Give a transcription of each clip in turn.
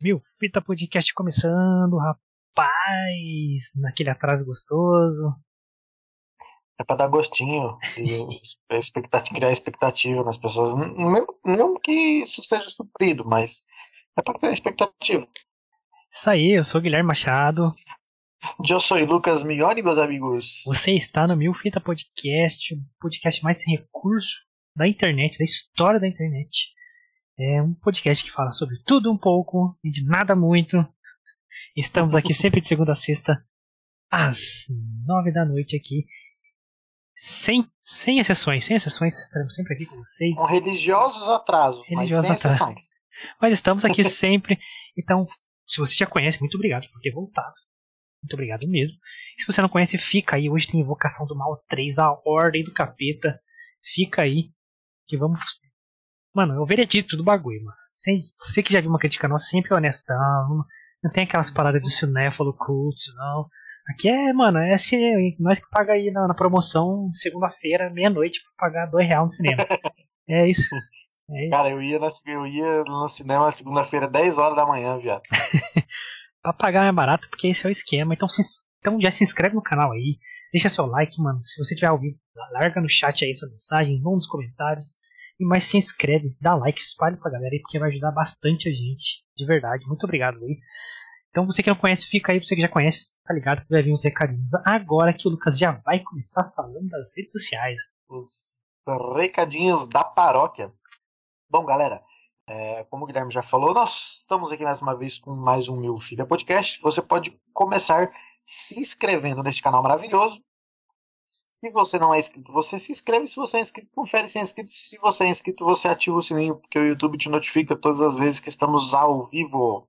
Mil Fita Podcast começando, rapaz, naquele atraso gostoso. É pra dar gostinho e expectativa, criar expectativa nas pessoas. Não, não que isso seja suprido, mas é pra criar expectativa. Isso aí, eu sou Guilherme Machado. Eu sou Lucas Mione, meus amigos. Você está no Mil Fita Podcast, o podcast mais sem recurso da internet, da história da internet. É um podcast que fala sobre tudo um pouco e de nada muito. Estamos aqui sempre de segunda a sexta, às nove da noite aqui. Sem, sem exceções, sem exceções, estaremos sempre aqui com vocês. Com religiosos atrasos, religiosos mas sem exceções. Mas estamos aqui sempre. Então, se você já conhece, muito obrigado por ter voltado. Muito obrigado mesmo. E se você não conhece, fica aí. Hoje tem Invocação do Mal 3, a Ordem do Capeta. Fica aí. Que vamos Mano, é o veredito do bagulho, mano. Você que já viu uma crítica nossa, sempre é honestão. Não tem aquelas paradas de cinéfalo cult, não. Aqui é, mano, é assim, nós que paga aí na, na promoção segunda-feira, meia-noite, pra pagar dois reais no cinema. é isso. É isso. Cara, eu ia, na, eu ia no cinema segunda-feira, 10 horas da manhã, viado. pra pagar mais barato, porque esse é o esquema. Então, se, então já se inscreve no canal aí. Deixa seu like, mano. Se você tiver ao vivo, larga no chat aí sua mensagem, vão nos comentários. Mas se inscreve, dá like, espalhe pra galera aí, porque vai ajudar bastante a gente. De verdade. Muito obrigado aí. Então você que não conhece, fica aí. Você que já conhece, tá ligado? Vai vir uns recadinhos. Agora que o Lucas já vai começar falando das redes sociais. Os recadinhos da paróquia. Bom, galera, é, como o Guilherme já falou, nós estamos aqui mais uma vez com mais um Mil Filha Podcast. Você pode começar se inscrevendo neste canal maravilhoso se você não é inscrito, você se inscreve. Se você é inscrito, confere se é inscrito. Se você é inscrito, você ativa o sininho, porque o YouTube te notifica todas as vezes que estamos ao vivo.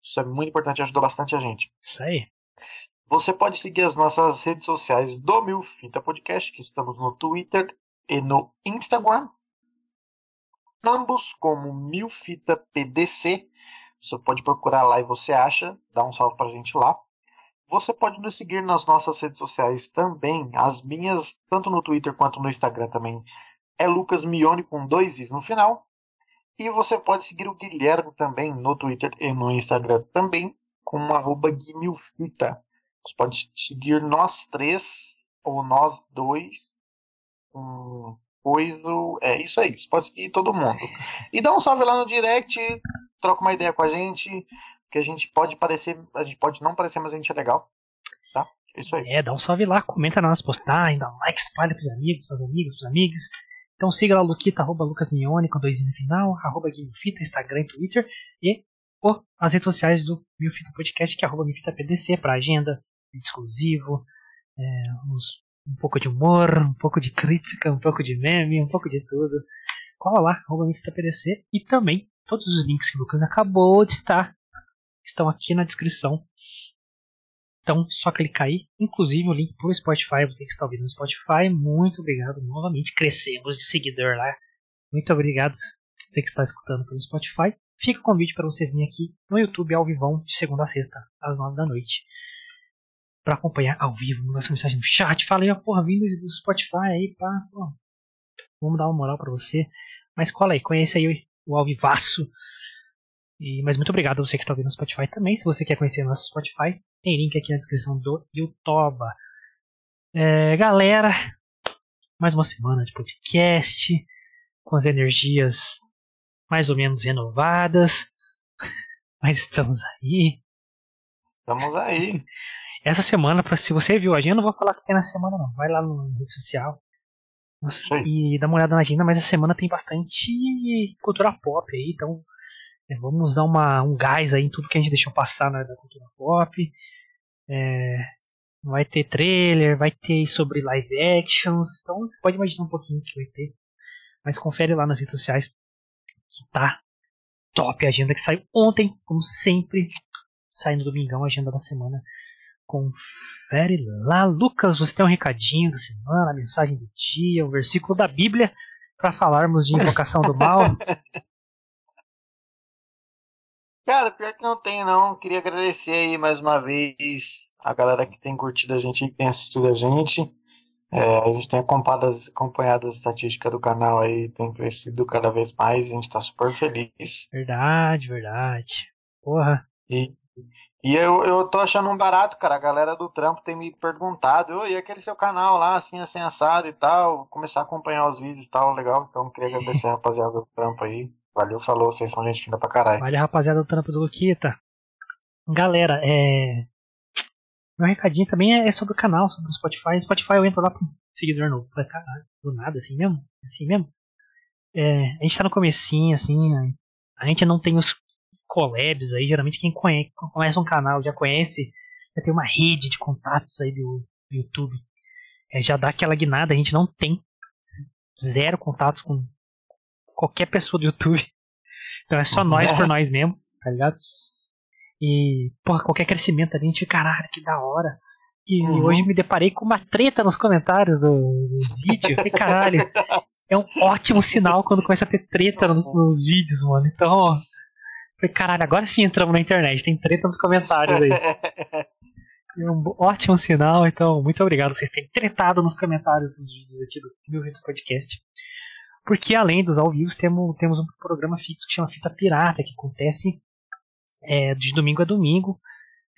Isso é muito importante, ajuda bastante a gente. Isso aí. Você pode seguir as nossas redes sociais do Mil Fita Podcast, que estamos no Twitter e no Instagram. Ambos como Milfita PDC. Você pode procurar lá e você acha. Dá um salve pra gente lá. Você pode nos seguir nas nossas redes sociais também. As minhas, tanto no Twitter quanto no Instagram também, é Lucas Mione com dois is no final. E você pode seguir o Guilherme também no Twitter e no Instagram também, com arroba Guimilfita. Você pode seguir nós três, ou nós dois, um coisa. É isso aí, você pode seguir todo mundo. E dá um salve lá no direct, troca uma ideia com a gente que a gente pode parecer, a gente pode não parecer, mas a gente é legal. Tá? É isso aí. É, dá um salve lá, comenta nas postagens, dá um like, espalha pros amigos, pros amigos, pros amigos. Então siga lá Luquita, arroba Lucas Mione, com dois no final, arroba Guilfita, Instagram e Twitter, e as redes sociais do Milfita Podcast, que é arroba PDC, para agenda, exclusivo, é, uns, um pouco de humor, um pouco de crítica, um pouco de meme, um pouco de tudo. Cola lá, arroba PDC, e também todos os links que o Lucas acabou de citar estão aqui na descrição. Então, só clicar aí. Inclusive, o link para o Spotify, você que está ouvindo no Spotify, muito obrigado novamente. Crescemos de seguidor lá. Muito obrigado, você que está escutando pelo Spotify. Fica o convite para você vir aqui no YouTube ao vivão, de segunda a sexta, às nove da noite. Para acompanhar ao vivo, mandar sua mensagem no chat. Fala aí, porra, vindo do Spotify aí, pá. Pô, vamos dar uma moral para você. Mas cola aí, conhece aí o Alvivaço e, mas muito obrigado a você que está ouvindo no Spotify também. Se você quer conhecer o nosso Spotify, tem link aqui na descrição do YouTube. É, galera, mais uma semana de podcast com as energias mais ou menos renovadas. Mas estamos aí. Estamos aí. Essa semana, se você viu a agenda, não vou falar que tem na semana não. Vai lá no rede social e dá uma olhada na agenda, mas essa semana tem bastante cultura pop aí, então é, vamos dar uma, um gás aí em tudo que a gente deixou passar na, da cultura pop. É, vai ter trailer, vai ter sobre live actions. Então você pode imaginar um pouquinho que vai ter. Mas confere lá nas redes sociais que tá top a agenda que saiu ontem, como sempre. Saindo domingão, a agenda da semana. Confere lá. Lucas, você tem um recadinho da semana, a mensagem do dia, o um versículo da Bíblia para falarmos de invocação do mal. Cara, pior que não tem, não. Queria agradecer aí mais uma vez a galera que tem curtido a gente, que tem assistido a gente. É, a gente tem acompanhado as, acompanhado as estatísticas do canal aí, tem crescido cada vez mais, a gente tá super feliz. Verdade, verdade. Porra. E, e eu, eu tô achando um barato, cara. A galera do trampo tem me perguntado, "Ô, e aquele seu canal lá, assim, assim, assado e tal. Começar a acompanhar os vídeos e tal, legal. Então queria agradecer a rapaziada do trampo aí. Valeu, falou, vocês são gente fina pra caralho. Valeu, rapaziada do trampo do Luquita. Galera, é. Meu recadinho também é sobre o canal, sobre o Spotify. Spotify eu entro lá pro seguidor novo. Falei, caralho, do nada, assim mesmo? Assim mesmo? É, a gente tá no comecinho, assim. A gente não tem os collabs aí. Geralmente quem conhece, conhece um canal já conhece, já tem uma rede de contatos aí do, do YouTube. É, já dá aquela guinada, a gente não tem zero contatos com qualquer pessoa do YouTube. Então é só nós por nós mesmo, tá ligado? E, porra, qualquer crescimento ali, a gente fica, caralho, que da hora. E Uhum. hoje me deparei com uma treta nos comentários do, do vídeo. Eu falei, caralho, é um ótimo sinal quando começa a ter treta nos, nos vídeos, mano. Então, ó, falei, caralho, agora sim entramos na internet, tem treta nos comentários aí. É um ótimo sinal, então muito obrigado vocês terem tretado nos comentários dos vídeos aqui do Meu Rito Podcast. Porque além dos ao vivo, temos, temos um programa fixo que chama Fita Pirata, que acontece é, de domingo a domingo.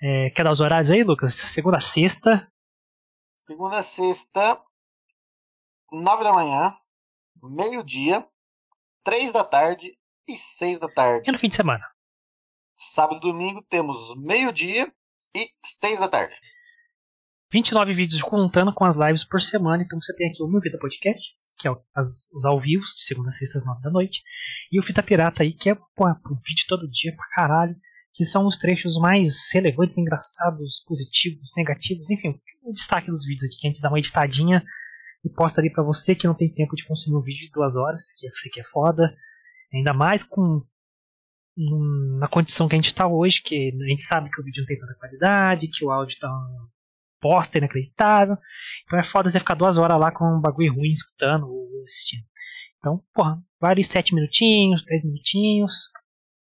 É, quer dar os horários aí, Lucas? Segunda a sexta. Segunda a sexta, nove da manhã, meio-dia, três da tarde e seis da tarde. E no fim de semana. Sábado e domingo temos meio-dia e seis da tarde. 29 vídeos contando com as lives por semana. Então você tem aqui o Meu Vida Podcast, que é as- os ao vivo, de segunda a sexta às 9 da noite. E o Fita Pirata aí, que é pô, um vídeo todo dia pra caralho. Que são os trechos mais relevantes, engraçados, positivos, negativos, enfim, o destaque dos vídeos aqui, que a gente dá uma editadinha e posta ali pra você que não tem tempo de consumir um vídeo de duas horas, que você que é foda. Ainda mais com na condição que a gente tá hoje, que a gente sabe que o vídeo não tem tanta qualidade, que o áudio tá um bosta inacreditável. Então é foda você ficar duas horas lá com um bagulho ruim escutando ou assistindo. Então, porra, vale sete minutinhos, dez minutinhos.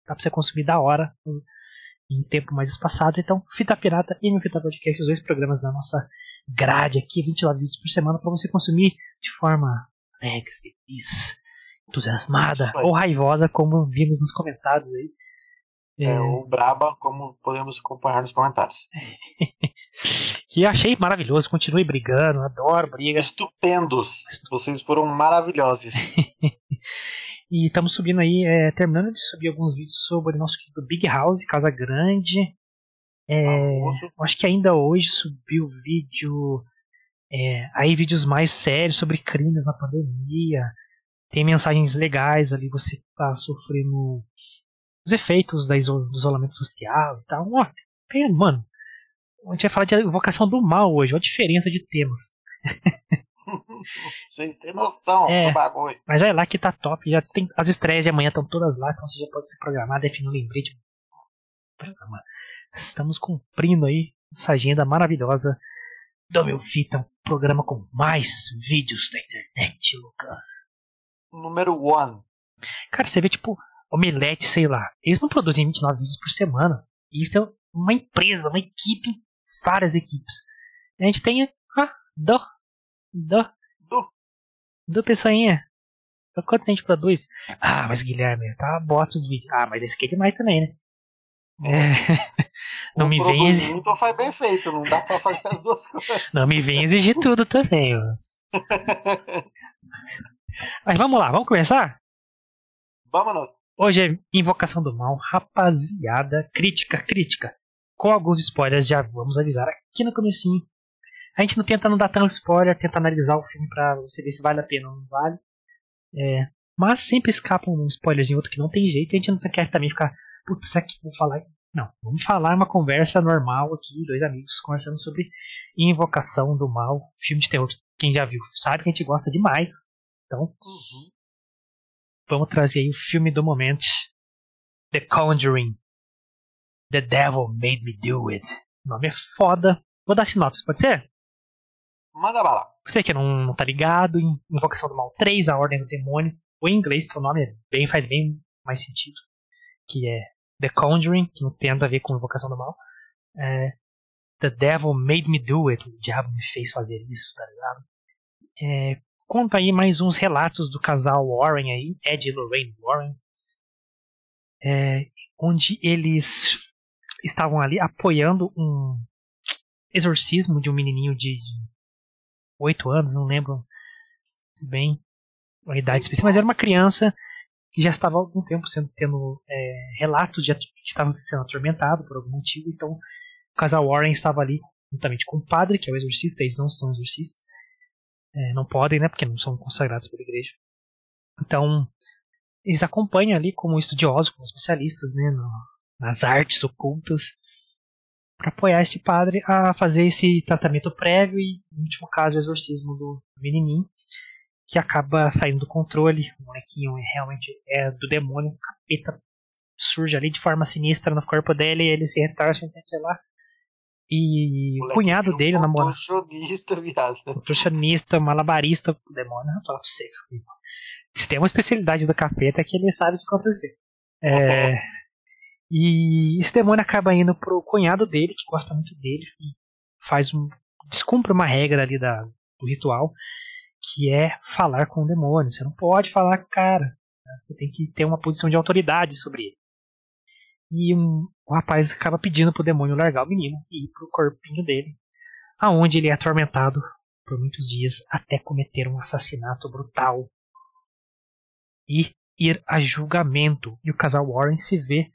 Dá pra você consumir da hora em- em tempo mais espaçado. Então, Fita Pirata e meu Fita Podcast, os dois programas da nossa grade aqui, 29 vídeos por semana, para você consumir de forma alegre, feliz, entusiasmada ou raivosa, como vimos nos comentários aí. É, o Braba, como podemos acompanhar nos comentários. que achei maravilhoso, continue brigando, adoro briga. Estupendos. Vocês foram maravilhosos. E estamos subindo aí, é, terminando de subir alguns vídeos sobre o nosso querido Big House, Casa Grande. É, acho que ainda hoje subiu vídeo. é, aí vídeos mais sérios sobre crimes na pandemia. Tem mensagens legais ali, você que tá sofrendo os efeitos da iso- do isolamento social e tal. Ó, mano, a gente vai falar de invocação do mal hoje, olha a diferença de temas. Vocês têm noção É. do bagulho. Mas é lá que tá top. Já tem, as estreias de amanhã estão todas lá, então você já pode se programar, definir um lembrete. Estamos cumprindo aí essa agenda maravilhosa do meu fita, um programa com mais vídeos da internet, Lucas. Número 1. Cara, você vê tipo Omelete, sei lá. Eles não produzem 29 vídeos por semana. Isso é uma empresa, uma equipe, várias equipes. A gente tem ah, do, do, Do. do pessoinha. Quanto a gente produz? Ah, mas Guilherme, tá bosta os vídeos. Ah, mas esse aqui é demais também, né? É. Não me vem exi- muito ou faz bem feito. Não dá pra fazer as duas coisas. Não me vem exigir tudo também, mas... Mas vamos lá, vamos começar? Vamos. Hoje é Invocação do Mal, rapaziada, crítica, crítica. Com alguns spoilers, já vamos avisar aqui no comecinho. A gente não tenta não dar tanto spoiler, tenta analisar o filme pra você ver se vale a pena ou não vale. É, mas sempre escapa um spoilerzinho outro que não tem jeito a gente não quer também ficar, putz, isso aqui vou falar. Não, vamos falar uma conversa normal aqui, dois amigos conversando sobre Invocação do Mal, filme de terror. Quem já viu sabe que a gente gosta demais. Então, Uhum. Vamos trazer aí o filme do momento. The Conjuring. The Devil Made Me Do It. O nome é foda. Vou dar sinopse, pode ser? Manda bala. Você que não, não tá ligado, em Invocação do Mal 3, A Ordem do Demônio. Ou em inglês, que o nome é bem, faz bem mais sentido. Que é The Conjuring, que não tem nada a ver com Invocação do Mal. É, The Devil Made Me Do It. O diabo me fez fazer isso, tá ligado? É, conta aí mais uns relatos do casal Warren aí, Ed e Lorraine Warren. É, onde eles estavam ali apoiando um exorcismo de um menininho de 8 anos, não lembro bem a idade específica, mas era uma criança que já estava há algum tempo sendo tendo é, relatos de que estavam sendo atormentado por algum motivo, então o casal Warren estava ali juntamente com o padre, que é o exorcista, eles não são exorcistas, é, não podem, né, porque não são consagrados pela igreja. Então, eles acompanham ali como estudiosos, como especialistas, né, no, nas artes ocultas, para apoiar esse padre a fazer esse tratamento prévio e, no último caso, o exorcismo do menininho, que acaba saindo do controle. O molequinho é realmente é do demônio, o capeta surge ali de forma sinistra no corpo dele e ele se retorce, sei lá. E o cunhado dele, um namorado. Contorcionista, viado. Contorcionista, malabarista, demônio, não fala pra você. Se tem uma especialidade do capeta é que ele sabe se contorcer. É, e esse demônio acaba indo pro cunhado dele, que gosta muito dele, e faz um. descumpre uma regra ali da, do ritual, que é falar com o demônio. Você não pode falar com o cara. Né? Você tem que ter uma posição de autoridade sobre ele. E um, o rapaz acaba pedindo pro demônio largar o menino e ir pro corpinho dele, aonde ele é atormentado por muitos dias até cometer um assassinato brutal e ir a julgamento. E o casal Warren se vê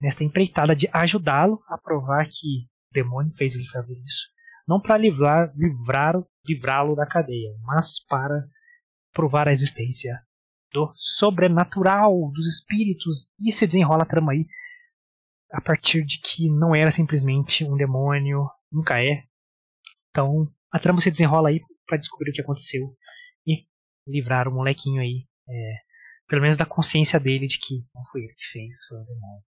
nesta empreitada de ajudá-lo a provar que o demônio fez ele fazer isso, não para livrar, livrar, livrá-lo da cadeia, mas para provar a existência do sobrenatural, dos espíritos, e se desenrola a trama aí a partir de que não era simplesmente um demônio, nunca é. Então a trama se desenrola aí para descobrir o que aconteceu e livrar o molequinho aí, é, pelo menos da consciência dele de que não foi ele que fez, foi o demônio.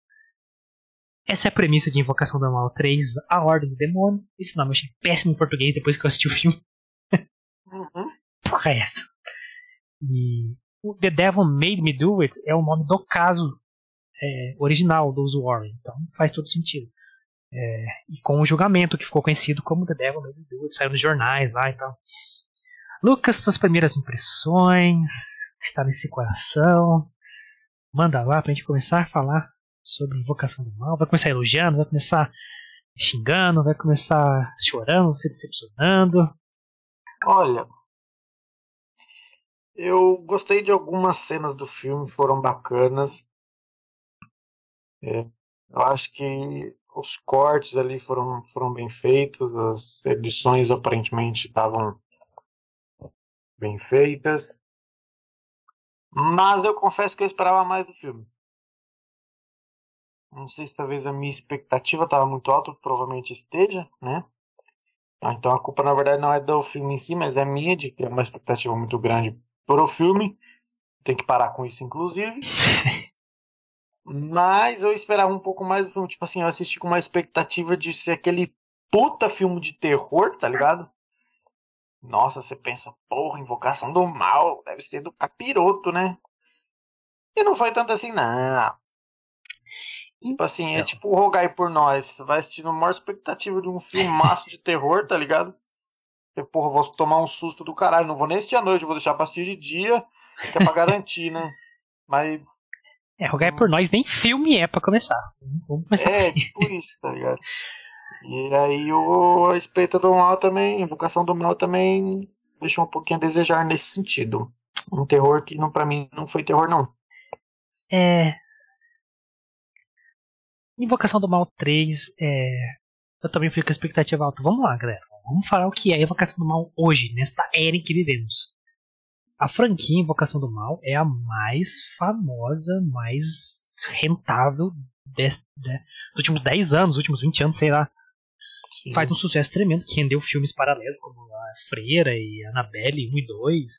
Essa é a premissa de Invocação do Mal 3, A Ordem do Demônio. Esse nome eu achei péssimo em português depois que eu assisti o filme. Uhum. Porra, é essa? E o The Devil Made Me Do It é o nome do caso é, original dos Warren, então faz todo sentido. É, e com o julgamento que ficou conhecido como The Devil Me Do It, saiu nos jornais lá e tal. Lucas, suas primeiras impressões, o que está nesse coração? Manda lá pra gente começar a falar sobre invocação do mal, vai começar elogiando, vai começar xingando, vai começar chorando, se decepcionando. Olha, eu gostei de algumas cenas do filme, foram bacanas. É, eu acho que os cortes ali foram, foram bem feitos, as edições aparentemente estavam bem feitas. Mas eu confesso que eu esperava mais do filme. Não sei se talvez a minha expectativa estava muito alta, provavelmente esteja, né? Ah, então a culpa na verdade não é do filme em si, mas é minha de ter uma expectativa muito grande pro filme. Tem que parar com isso, inclusive. mas eu esperava um pouco mais do filme. Tipo assim, eu assisti com uma expectativa de ser aquele puta filme de terror, tá ligado? Nossa, você pensa, porra, Invocação do Mal, deve ser do capiroto, né? E não foi tanto assim, não. Tipo assim, é tipo rogai por nós. Você vai assistir a maior expectativa de um filme massa de terror, tá ligado? E, porra, vou tomar um susto do caralho. Não vou nem assistir à noite, vou deixar pra assistir de dia, que é pra garantir, né? Mas. É, rogai por nós nem filme é pra começar. Vamos começar É, tipo isso, tá ligado? E aí o A Espreita do Mal também, Invocação do Mal também deixou um pouquinho a desejar nesse sentido. Um terror que não, pra mim não foi terror, não. É, Invocação do Mal 3, é... eu também fico com a expectativa alta. Vamos lá, galera. Vamos falar o que é Invocação do Mal hoje, nesta era em que vivemos. A franquia Invocação do Mal é a mais famosa, mais rentável des, de, dos últimos 10 anos, dos últimos 20 anos, sei lá. Sim. Faz um sucesso tremendo, que rendeu filmes paralelos, como a Freira e Annabelle 1 e 2.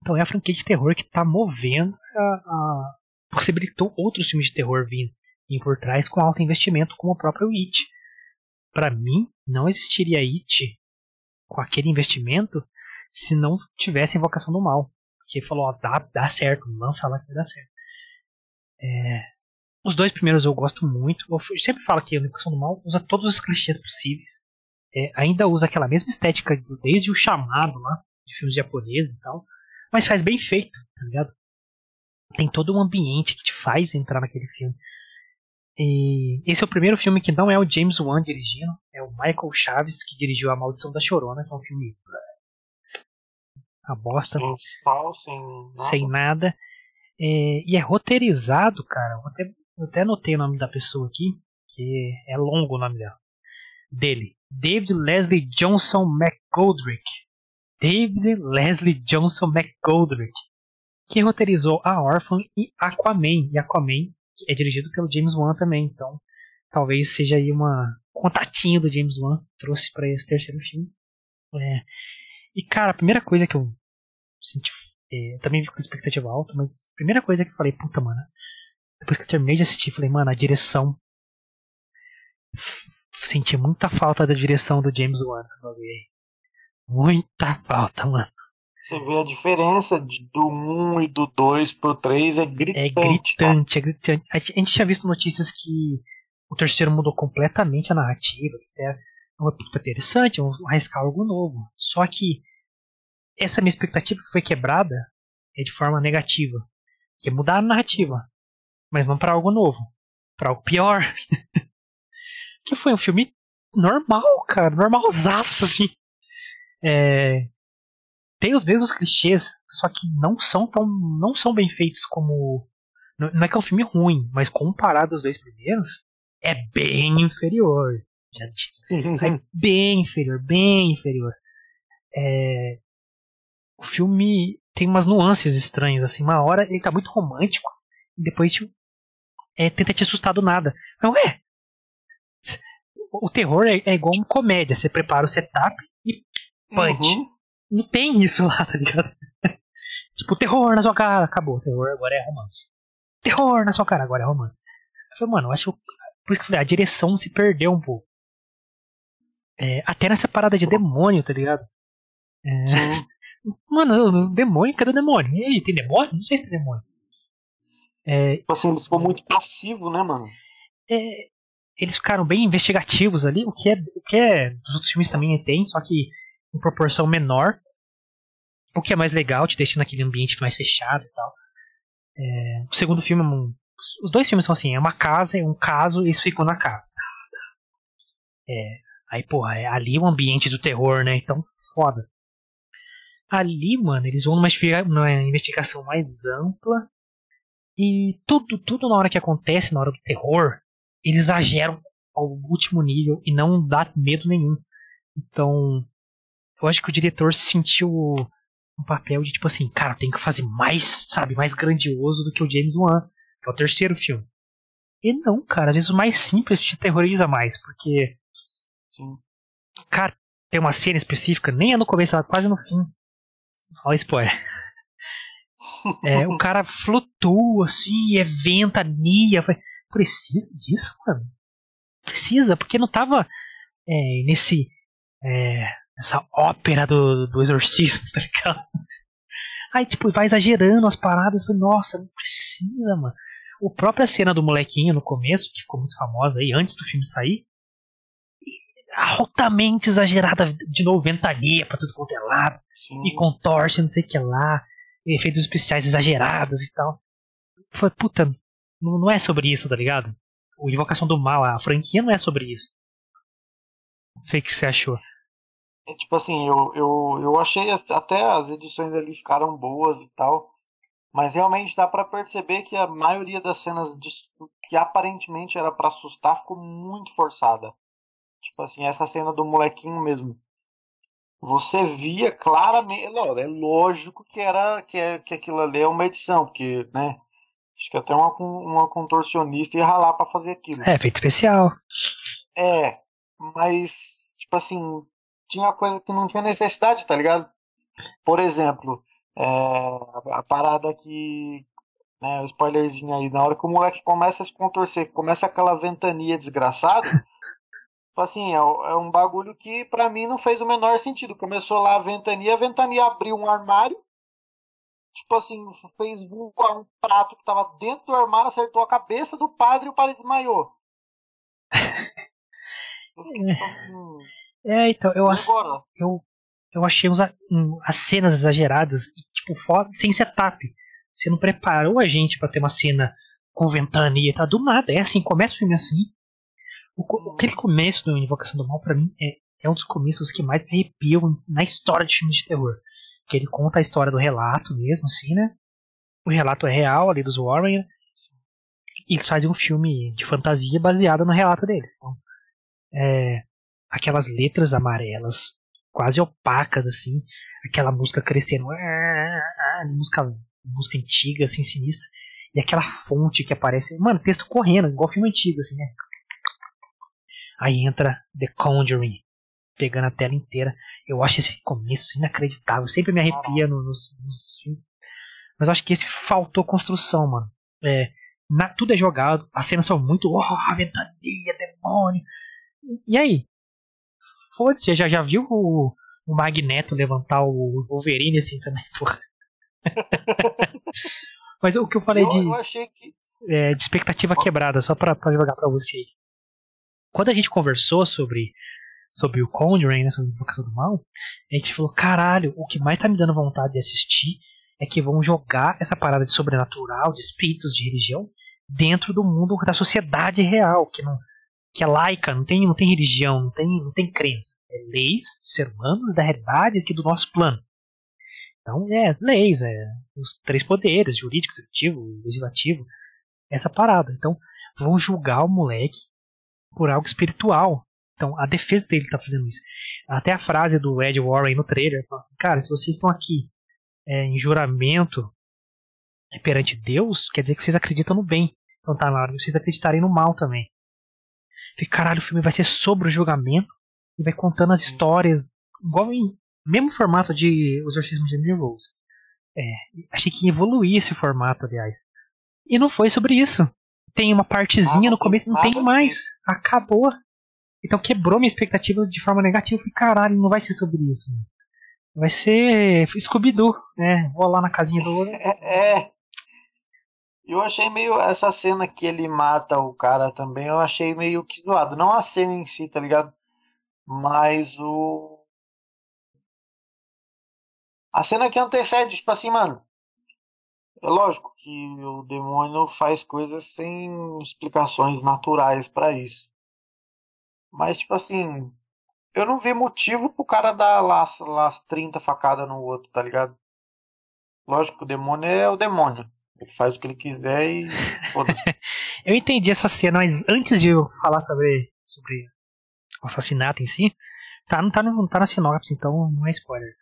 Então é a franquia de terror que está movendo a, a, possibilitou outros filmes de terror vindo e por trás com alto investimento como o próprio It. Para mim, não existiria It com aquele investimento se não tivesse Invocação do Mal. Porque falou, ó, dá, dá certo, lança lá que vai dar certo. É, os dois primeiros eu gosto muito. Eu sempre falo que a Invocação do Mal usa todos os clichês possíveis. É, ainda usa aquela mesma estética desde o chamado lá, de filmes japoneses e tal. Mas faz bem feito, tá ligado? tem todo um ambiente que te faz entrar naquele filme. E esse é o primeiro filme que não é o James Wan dirigindo, é o Michael Chaves que dirigiu A Maldição da Chorona, que é um filme a bosta. Sem sal, sem nada. Sem nada. É, e é roteirizado, cara. Eu até, eu até anotei o nome da pessoa aqui, que é longo o nome dela. Dele. David Leslie Johnson McGoldrick. David Leslie Johnson McGoldrick. Que roteirizou A Orphan e Aquaman. E Aquaman é dirigido pelo James Wan também. Então, talvez seja aí uma contatinho do James Wan. Trouxe para esse terceiro filme. É. E, cara, a primeira coisa que eu senti é, também vi com expectativa alta, mas a primeira coisa que eu falei, puta, mano. Depois que eu terminei de assistir, falei, mano, a direção. Senti muita falta da direção do James Wan nesse bagulho Muita falta, mano. Você vê a diferença de, do 1 e do 2 pro 3 é gritante. É gritante, é gritante. A gente tinha visto notícias que o terceiro mudou completamente a narrativa, até é uma puta interessante, vamos arriscar algo novo. Só que essa minha expectativa foi quebrada é de forma negativa. Que é mudar a narrativa. Mas não para algo novo. para algo pior. que foi um filme normal, cara. Normalzaço, assim. É, tem os mesmos clichês, só que não são tão. não são bem feitos como. Não é que é um filme ruim, mas comparado aos dois primeiros, é bem inferior. Já disse. Bem inferior, bem inferior. É, o filme tem umas nuances estranhas, assim. Uma hora ele tá muito romântico, e depois tipo, é, tenta te assustar do nada. Não é? O terror é, é igual uma comédia. Você prepara o setup e punch. Uhum. Não tem isso lá, tá ligado? tipo, terror na sua cara. Acabou. Terror agora é romance. Terror na sua cara, agora é romance. Eu falei, mano, eu acho. Por isso que eu falei, a direção se perdeu um pouco. É, até nessa parada de demônio, tá ligado? É, Mano, demônio, cadê o demônio? E aí, tem demônio? Não sei se tem demônio. É, tipo assim, eles ficou muito passivo, né, mano? É, eles ficaram bem investigativos ali, o que é, o que é dos outros filmes também tem, só que em proporção menor. O que é mais legal, te deixa naquele ambiente mais fechado e tal. É, o segundo filme, os dois filmes são assim, é uma casa, é um caso, e eles ficam na casa. É, aí, porra, é ali o ambiente do terror, né? Então, foda. Ali, mano, eles vão numa, numa investigação mais ampla. E tudo, tudo na hora que acontece, na hora do terror, eles exageram ao último nível e não dá medo nenhum. Então, eu acho que o diretor sentiu um papel de tipo assim, cara, tem que fazer mais, sabe, mais grandioso do que o James Wan, que é o terceiro filme. E não, cara, às vezes o mais simples te terroriza mais, porque. Sim. Cara, tem uma cena específica, nem é no começo, ela é quase no fim, Olha spoiler. É, o cara flutua assim, é ventania. Precisa disso, mano? Precisa, porque não tava é, nesse. É, essa ópera do, do exorcismo, tá ligado? Aí, tipo, vai exagerando as paradas. Falei, Nossa, não precisa, mano. O própria cena do molequinho no começo, que ficou muito famosa aí, antes do filme sair, altamente exagerada, de novo, ventania pra tudo quanto é lado, Sim. e contorce, não sei o que lá, efeitos especiais exagerados e tal. Foi, puta, não, não é sobre isso, tá ligado? O Invocação do Mal, a franquia não é sobre isso. Não sei o que você achou. É, tipo assim, eu, eu, eu achei até as edições ali ficaram boas e tal. Mas realmente dá para perceber que a maioria das cenas de, que aparentemente era para assustar ficou muito forçada. Tipo assim, essa cena do molequinho mesmo. Você via claramente. É lógico que era que, é, que aquilo ali é uma edição, porque, né? Acho que até uma, uma contorcionista ia ralar pra fazer aquilo. É, efeito especial. É, mas, tipo assim, tinha coisa que não tinha necessidade, tá ligado? Por exemplo, é, a parada que. Né, o spoilerzinho aí, na hora que o moleque começa a se contorcer, começa aquela ventania desgraçada. Tipo assim, é, é um bagulho que para mim não fez o menor sentido. Começou lá a ventania, a ventania abriu um armário. Tipo assim, fez voar um prato que tava dentro do armário, acertou a cabeça do padre e o padre desmaiou. Eu fiquei tipo assim. É, então, eu, eu, eu achei uns, um, as cenas exageradas e, tipo, foda, sem setup. Você não preparou a gente para ter uma cena com ventania, tá? Do nada. É assim, começa o filme assim. O, aquele começo do Invocação do Mal, para mim, é, é um dos começos que mais me arrepiam na história de filmes de terror. Que ele conta a história do relato mesmo, assim, né? O relato é real ali dos Warren. E eles fazem um filme de fantasia baseado no relato deles. Então, é, aquelas letras amarelas, quase opacas, assim. Aquela música crescendo. Música, música antiga, assim, sinistra. E aquela fonte que aparece. Mano, texto correndo, igual filme antigo, assim, né? Aí entra The Conjuring, pegando a tela inteira. Eu acho esse começo inacreditável. Sempre me arrepia nos, nos Mas eu acho que esse faltou construção, mano. É, na, tudo é jogado, as cenas são muito. Oh, ventania, demônio. E aí? Foda-se, já, já viu o, o Magneto levantar o Wolverine assim também, porra. Mas o que eu falei eu, de, eu achei que... é, de expectativa quebrada, só pra, pra jogar pra você aí. Quando a gente conversou sobre, sobre o Conjuring, né, sobre a Invocação do Mal, a gente falou: caralho, o que mais tá me dando vontade de assistir é que vão jogar essa parada de sobrenatural, de espíritos, de religião, dentro do mundo da sociedade real, que não que é laica, não tem, não tem religião, não tem, não tem crença. É leis de ser humanos da realidade aqui do nosso plano. Então, é as leis, é os três poderes, jurídico, executivo, legislativo, essa parada. Então, vão julgar o moleque por algo espiritual. Então, a defesa dele está fazendo isso. Até a frase do Ed Warren no trailer fala assim: cara, se vocês estão aqui é, em juramento perante Deus, quer dizer que vocês acreditam no bem. Então tá na hora de vocês acreditarem no mal também. E caralho, o filme vai ser sobre o julgamento e vai contando as histórias, igual em mesmo formato de Os Exorcismos de Emily Rose. É, achei que ia evoluir esse formato, aliás. E não foi sobre isso tem uma partezinha no começo, não tem mais. Acabou. Então quebrou minha expectativa de forma negativa. Falei, caralho, não vai ser sobre isso. Mano. Vai ser Scooby-Doo, né? Vou lá na casinha do. É, é. Eu achei meio. Essa cena que ele mata o cara também, eu achei meio que zoado. Não a cena em si, tá ligado? Mas o. A cena que antecede, tipo assim, mano. É lógico que o demônio faz coisas sem explicações naturais para isso. Mas, tipo assim, eu não vi motivo pro cara dar lá, lá as 30 facadas no outro, tá ligado? Lógico que o demônio é o demônio. Ele faz o que ele quiser e eu entendi essa cena, mas antes de eu falar sobre, sobre o assassinato em si, tá, não, tá, não tá na sinopse, então não é spoiler.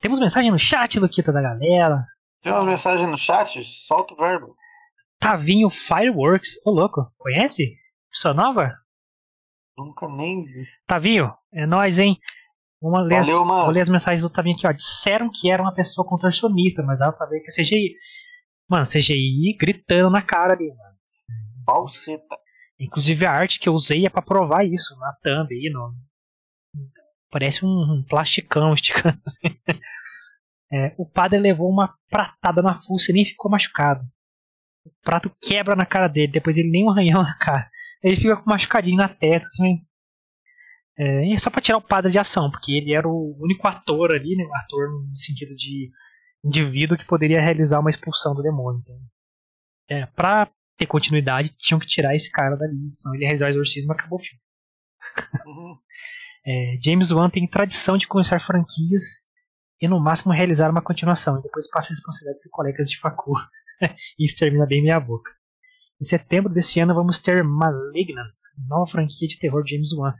Temos mensagem no chat, Luquita, da galera. Tem uma mensagem no chat? Solta o verbo. Tavinho Fireworks. Ô louco, conhece? Pessoa nova? Nunca nem vi. Tavinho, é nóis, hein? Vamos ler, Valeu, as, mano. vou ler as mensagens do Tavinho aqui, ó. Disseram que era uma pessoa contorcionista, mas dá pra ver que é CGI. Mano, CGI gritando na cara ali, mano. Falseta. Inclusive a arte que eu usei é pra provar isso na thumb aí, no... Parece um, um plasticão esticando assim. É, o padre levou uma pratada na fuça e nem ficou machucado. O prato quebra na cara dele, depois ele nem um arranhão na cara. Ele fica com machucadinho na testa, assim. É, é só pra tirar o padre de ação, porque ele era o único ator ali, né? Ator no sentido de indivíduo que poderia realizar uma expulsão do demônio. Então, é, pra ter continuidade, tinham que tirar esse cara dali, senão ele ia realizar o exorcismo e acabou o filme. Uhum. é, James Wan tem tradição de começar franquias e no máximo realizar uma continuação, e depois passa a responsabilidade para colegas de facu. e isso termina bem minha boca. Em setembro desse ano vamos ter Malignant, nova franquia de terror de James Wan.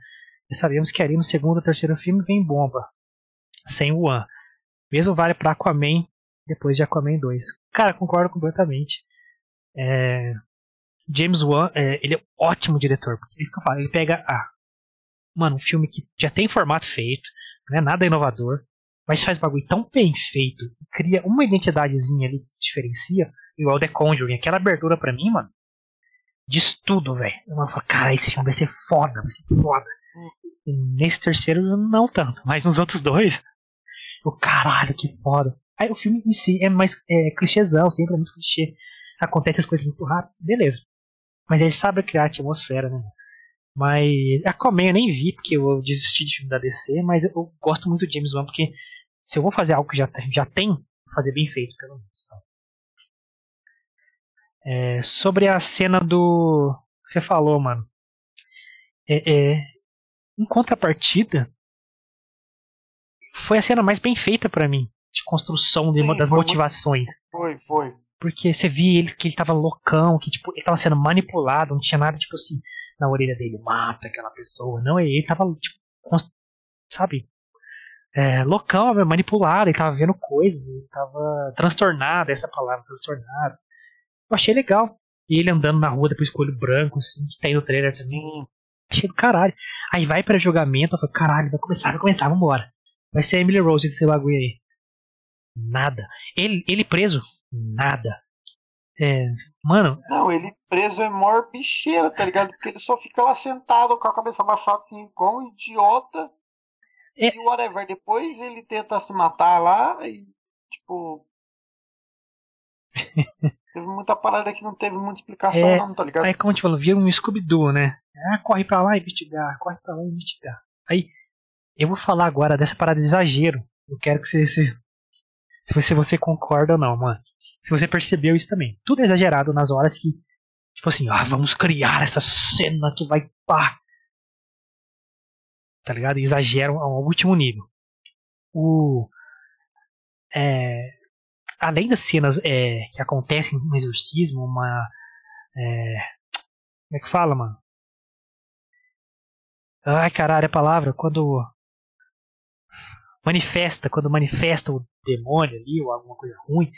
E sabemos que ali no segundo ou terceiro filme vem bomba. Sem o Wan. Mesmo vale para Aquaman depois de Aquaman 2. Cara, concordo completamente. É... James Wan, é, ele é ótimo diretor. Porque é isso que eu falo. Ele pega, ah, mano, um filme que já tem formato feito, não é nada inovador mas faz bagulho tão bem feito, cria uma identidadezinha ali que diferencia, igual The Conjuring, aquela abertura pra mim, mano, diz tudo, velho. Eu falo, cara, esse filme vai ser foda, vai ser foda. E nesse terceiro, não tanto, mas nos outros dois, o caralho, que foda. Aí o filme em si é mais é, clichêzão, sempre é muito clichê. Acontece as coisas muito rápido, beleza. Mas ele sabe criar a atmosfera, né? Mas Aquaman eu nem vi, porque eu desisti de filme da DC, mas eu gosto muito de James Wan, porque se eu vou fazer algo que já, já tem, vou fazer bem feito, pelo menos. Tá? É, sobre a cena do. que você falou, mano. É, é, em contrapartida, foi a cena mais bem feita para mim. De construção de uma das motivações. Muito... Foi, foi. Porque você via ele que ele tava loucão, que tipo, ele tava sendo manipulado, não tinha nada, tipo assim, na orelha dele, mata aquela pessoa. Não, ele tava, tipo, sabe? É, loucão, manipulado, ele tava vendo coisas, ele tava transtornado, essa palavra, transtornado. Eu achei legal. E ele andando na rua depois com o olho branco, assim, que tem no trailer também. Achei do caralho. Aí vai para julgamento, eu falo, caralho, vai começar, vai começar, vambora. Vai ser Emily Rose desse bagulho aí. Nada. Ele, ele preso? Nada. É, mano. Não, ele preso é maior bicheira, tá ligado? Porque ele só fica lá sentado com a cabeça baixada assim, com um idiota. É. E whatever. Depois ele tenta se matar lá e, tipo. teve muita parada que não teve muita explicação, é, não, tá ligado? Aí, como a gente falou, vira um Scooby-Doo, né? Ah, corre pra lá investigar, corre pra lá investigar. Aí, eu vou falar agora dessa parada de exagero. Eu quero que você. Se, se você, você concorda ou não, mano. Se você percebeu isso também. Tudo é exagerado nas horas que. Tipo assim, ah, vamos criar essa cena que vai pá. Tá ligado? Exageram ao último nível. O. É, além das cenas é, que acontecem no exorcismo, uma. É, como é que fala, mano? Ai, caralho, a palavra. Quando. Manifesta, quando manifesta o demônio ali, ou alguma coisa ruim,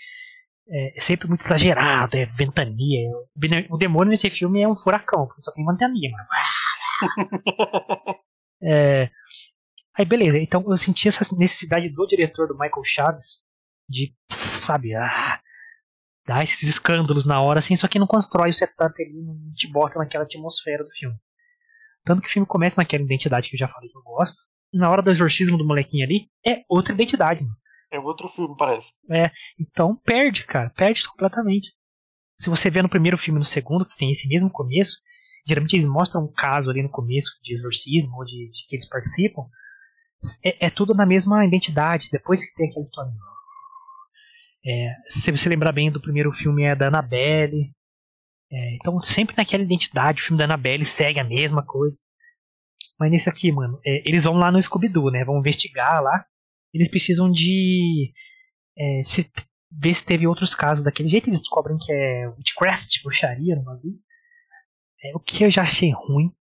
é, é sempre muito exagerado, é ventania. O demônio nesse filme é um furacão, porque só tem ventania, mano. é, aí, beleza. Então eu senti essa necessidade do diretor, do Michael Chaves, de, sabe, ah, dar esses escândalos na hora, assim, só que não constrói o setup ali, não te bota naquela atmosfera do filme. Tanto que o filme começa naquela identidade que eu já falei que eu gosto. E na hora do exorcismo do molequinho ali, é outra identidade, mano. É outro filme, parece. É, então perde, cara, perde completamente. Se você vê no primeiro filme e no segundo, que tem esse mesmo começo, geralmente eles mostram um caso ali no começo de exorcismo ou de, de que eles participam. É, é, tudo na mesma identidade, depois que tem aquela história. É, se você lembrar bem do primeiro filme é da Annabelle, é, então, sempre naquela identidade, o filme da Annabelle segue a mesma coisa. Mas nesse aqui, mano, é, eles vão lá no Scooby-Doo, né? Vão investigar lá. Eles precisam de. É, se, ver se teve outros casos daquele jeito. Eles descobrem que é witchcraft, bruxaria no bagulho. É, o que eu já achei ruim.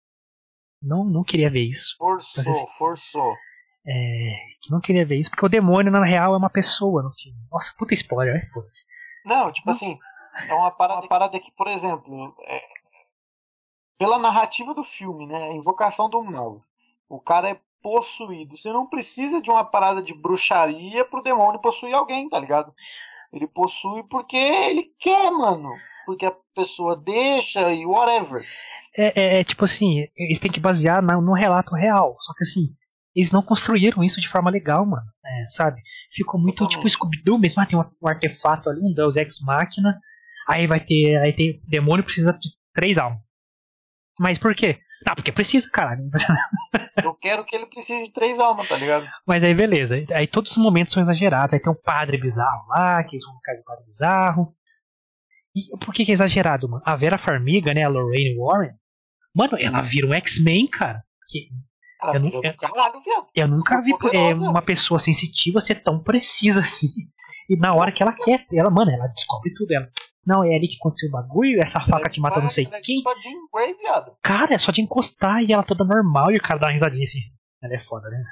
Não, não queria ver isso. Forçou, assim, forçou. É, não queria ver isso, porque o demônio, na real, é uma pessoa no filme. Nossa, puta spoiler, é foda-se. Não, tipo assim, é uma parada, uma parada que, por exemplo, é, pela narrativa do filme, né? A invocação do mal. O cara é possuído. Você não precisa de uma parada de bruxaria pro demônio possuir alguém, tá ligado? Ele possui porque ele quer, mano. Porque a pessoa deixa e whatever. É, é, é tipo assim, eles têm que basear na, no relato real. Só que assim, eles não construíram isso de forma legal, mano. É, sabe? Ficou muito Totalmente. tipo Scooby-Doo mesmo. Ah, tem um, um, artefato ali, um Deus Ex Machina. Aí vai ter. Aí tem. O demônio precisa de três almas. Mas por quê? Ah, porque precisa, caralho. Eu quero que ele precise de três almas, tá ligado? Mas aí beleza. Aí todos os momentos são exagerados. Aí tem um padre bizarro lá, que eles vão no casa do padre bizarro. E por que, que é exagerado, mano? A Vera Farmiga, né? A Lorraine Warren. Mano, ela vira um X-Men, cara. Que eu, nu eu, caralho, eu, nunca vi é, uma pessoa sensitiva ser tão precisa assim. E na hora que ela quer, ela, mano, ela descobre tudo. Ela, não, é ali que aconteceu o bagulho, essa faca te mata não sei é quem. Grey, cara, é só de encostar e ela toda normal e o cara dá uma risadinha assim. Ela é foda, né?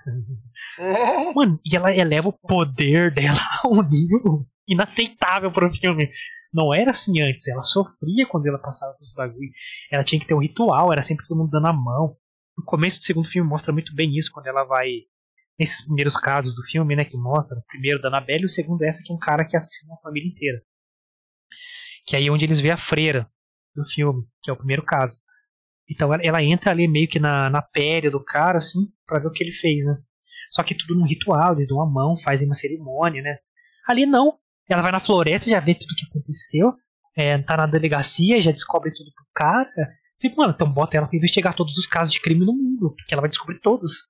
É. Mano, e ela eleva o poder dela a um nível inaceitável pro filme. Não era assim antes, ela sofria quando ela passava esse bagulho. Ela tinha que ter um ritual, era sempre todo mundo dando a mão. No começo do segundo filme mostra muito bem isso, quando ela vai. Nesses primeiros casos do filme, né, que mostra, o primeiro da Annabelle e o segundo essa que é um cara que assassinou a família inteira. Que aí é onde eles vê a freira do filme, que é o primeiro caso. Então ela, ela entra ali meio que na, na pele do cara, assim, pra ver o que ele fez, né? Só que tudo num ritual, eles dão a mão, fazem uma cerimônia, né? Ali não. Ela vai na floresta, já vê tudo o que aconteceu, é, tá na delegacia, já descobre tudo pro cara. Tipo, mano, então bota ela pra investigar todos os casos de crime no mundo, porque ela vai descobrir todos.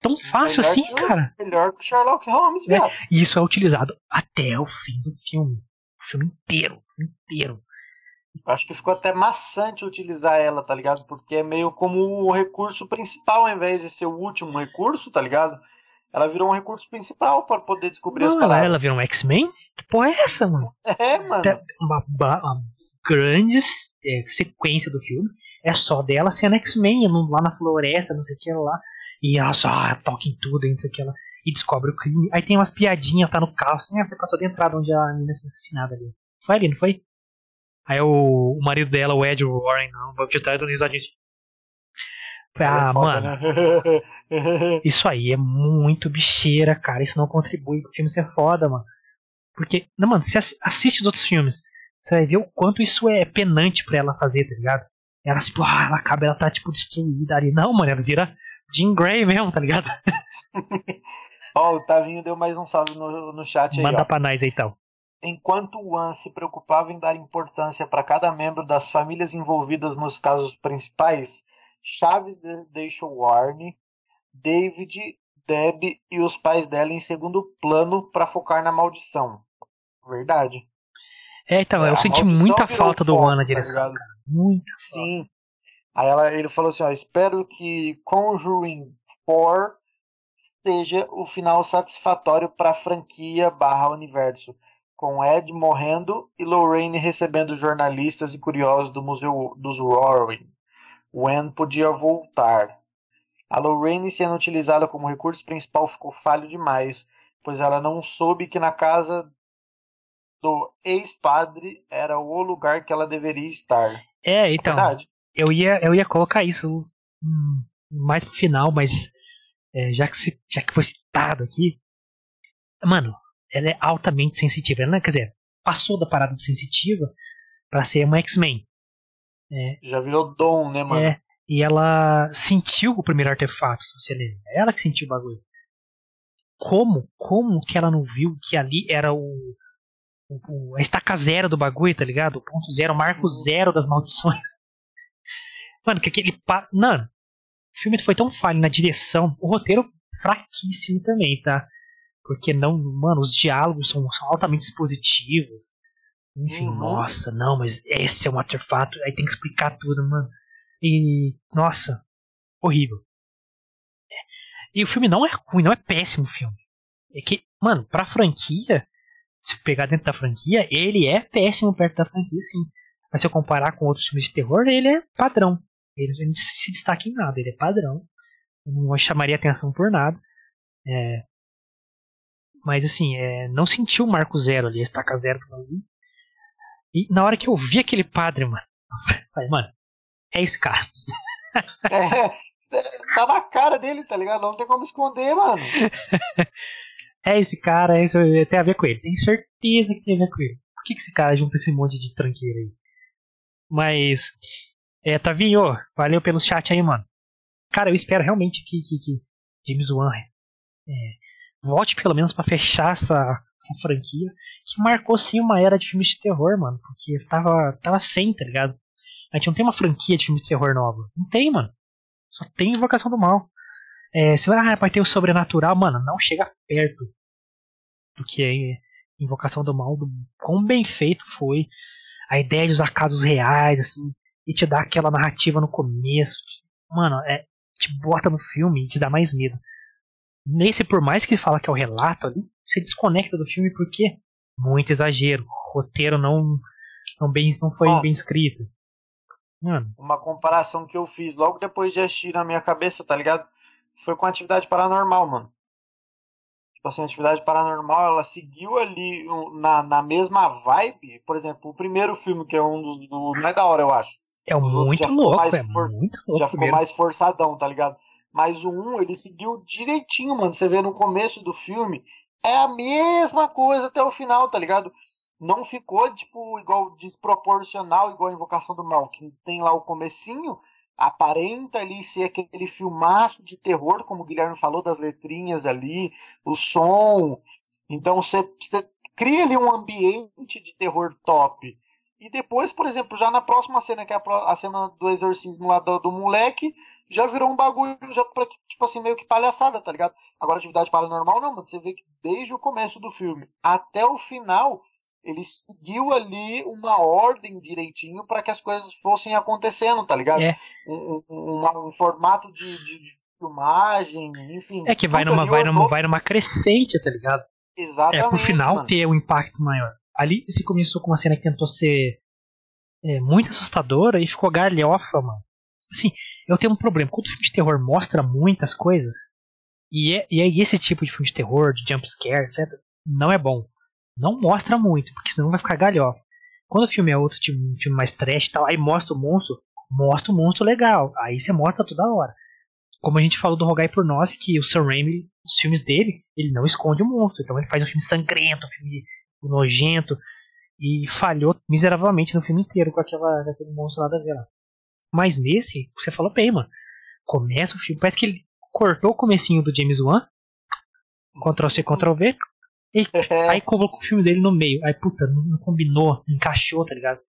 Tão fácil melhor assim, que, cara. Melhor que Sherlock Holmes, é, E isso é utilizado até o fim do filme. O filme inteiro inteiro. Acho que ficou até maçante utilizar ela, tá ligado? Porque é meio como o recurso principal, ao invés de ser o último recurso, tá ligado? Ela virou um recurso principal para poder descobrir Não, as ela, palavras. ela virou um X-Men? Que porra é essa, mano? É, mano. Uma, uma grande é, sequência do filme é só dela sendo X-Men, lá na floresta, não sei o que lá. E ela só ah, toca em tudo, e não sei o que lá. E descobre o crime. Aí tem umas piadinhas, tá no carro, assim, ah, você passou da entrada onde a menina foi assassinada ali. Foi ali, não foi? Aí o, o marido dela, o Ed Warren, não, vai de trás do risadinho. Ah, É foda, mano, né? isso aí é muito bicheira, cara. Isso não contribui pro filme ser foda, mano. Porque, não, mano, você assi- assiste os outros filmes, você vai ver o quanto isso é penante pra ela fazer, tá ligado? Ela, tipo, ah, ela acaba, ela tá, tipo, destruída ali. Não, mano, ela vira Jean Grey mesmo, tá ligado? Ó, o Tavinho deu mais um salve no, no chat aí, Manda pra nós aí, então. Enquanto o Wan se preocupava em dar importância para cada membro das famílias envolvidas nos casos principais, Chaves de- deixou Warren, David, Deb e os pais dela em segundo plano para focar na maldição. Verdade. É, então, eu a senti maldição muita falta do One na tá direção, cara. Muita falta. Sim. Aí ela, ele falou assim, ó, espero que Conjuring 4 esteja o final satisfatório para a franquia barra universo, com Ed morrendo e Lorraine recebendo jornalistas e curiosos do Museu dos Warren. Wen podia voltar. A Lorraine sendo utilizada como recurso principal ficou falho demais, pois ela não soube que na casa do ex-padre era o lugar que ela deveria estar. É, então, Verdade? eu ia, eu ia colocar isso mais pro final, mas é, já, que se- já que foi citado aqui, mano, ela é altamente sensitiva. Ela, quer dizer, passou da parada de sensitiva pra ser uma X-Men. Já virou dom, né, mano? É, e ela sentiu o primeiro artefato, se você lembra. É Ela que sentiu o bagulho. Como, como que ela não viu que ali era o, o- a estaca zero do bagulho, tá ligado? O ponto zero, o marco zero das maldições. Mano, que aquele. Pa... Mano, o filme foi tão falho na direção, o roteiro fraquíssimo também, tá? Porque não, mano, os diálogos são, são altamente expositivos. Enfim, Uhum. nossa, não, mas esse é um artefato, aí tem que explicar tudo, mano. E, nossa, horrível. E o filme não é ruim, não é péssimo o filme. É que, mano, pra franquia, se pegar dentro da franquia, ele é péssimo perto da franquia, sim. Mas se eu comparar com outros filmes de terror, ele é padrão. Ele não se destaca em nada, ele é padrão. Não chamaria atenção por nada. É, mas assim, é, não senti o marco zero ali, estaca zero pra mim. E na hora que eu vi aquele padre, mano, eu falei, mano, é esse cara. É, é, tá na cara dele, tá ligado? Não tem como esconder, mano. É esse cara, é isso tem a ver com ele. Tenho certeza que tem a ver com ele. Por que, que esse cara junta esse monte de tranqueira aí? Mas, é, Tavinho, valeu pelo chat aí, mano. Cara, eu espero realmente que, que, que James Wan é, volte pelo menos pra fechar essa, essa franquia. Que marcou sim uma era de filmes de terror, mano. Porque tava, tava sem, tá ligado? A gente não tem uma franquia de filme de terror nova. Não tem, mano. Só tem Invocação do Mal. É, se vai, ah, vai ter o sobrenatural, mano, não chega perto do que é Invocação do Mal, do quão bem feito foi. A ideia de usar casos reais, assim, e te dar aquela narrativa no começo. que, mano, é, te bota no filme e te dá mais medo. Nesse, por mais que fala que é o relato ali, você desconecta do filme porque muito exagero. O roteiro não, não, bem, não foi Ó. bem escrito. Mano, Uma comparação que eu fiz logo depois de assistir na minha cabeça, tá ligado? Foi com a atividade paranormal, mano. Tipo assim, a atividade paranormal, ela seguiu ali um, na, na mesma vibe. Por exemplo, o primeiro filme, que é um dos do, mais da hora, eu acho. é outros muito louco, é for- muito louco. já ficou mais forçadão, tá ligado? Mas o 1, ele seguiu direitinho, mano. Você vê no começo do filme, é a mesma coisa até o final, tá ligado? Não ficou, tipo, igual desproporcional, igual a Invocação do Mal, que tem lá o comecinho, aparenta ali ser aquele filmaço de terror, como o Guilherme falou, das letrinhas ali, o som. Então você cria ali um ambiente de terror top. E depois, por exemplo, já na próxima cena, que é a, a cena do exorcismo lá do, do moleque, já virou um bagulho, já pra, tipo assim, meio que palhaçada, tá ligado? Agora, atividade paranormal, não, mano. Você vê que desde o começo do filme até o final, ele seguiu ali uma ordem direitinho para que as coisas fossem acontecendo, tá ligado? É. Um, um, um formato de, de, de, filmagem, enfim. É que vai numa, vai, numa, vai numa crescente, tá ligado? Exatamente. É pro final mano. ter um impacto maior. Ali se começou com uma cena que tentou ser é, muito assustadora e ficou galhofa, mano. Assim, eu tenho um problema. Quando o filme de terror mostra muitas coisas, e é, e é esse tipo de filme de terror, de jump scare, etc., não é bom. Não mostra muito, porque senão vai ficar galhofa. Quando o filme é outro tipo, um filme mais trash e tal, aí mostra o monstro, mostra o monstro legal. Aí você mostra toda hora. Como a gente falou do Rogai por Nós, que o Sam Raimi, os filmes dele, ele não esconde o monstro. Então ele faz um filme sangrento, um filme nojento. E falhou miseravelmente no filme inteiro com, aquela, com aquele monstro lá da vela. Mas nesse, você falou bem, mano. Começa o filme, parece que ele cortou o comecinho do James Wan, Ctrl C, Ctrl V, e aí colocou o filme dele no meio. Aí, puta, não combinou, não encaixou, tá ligado?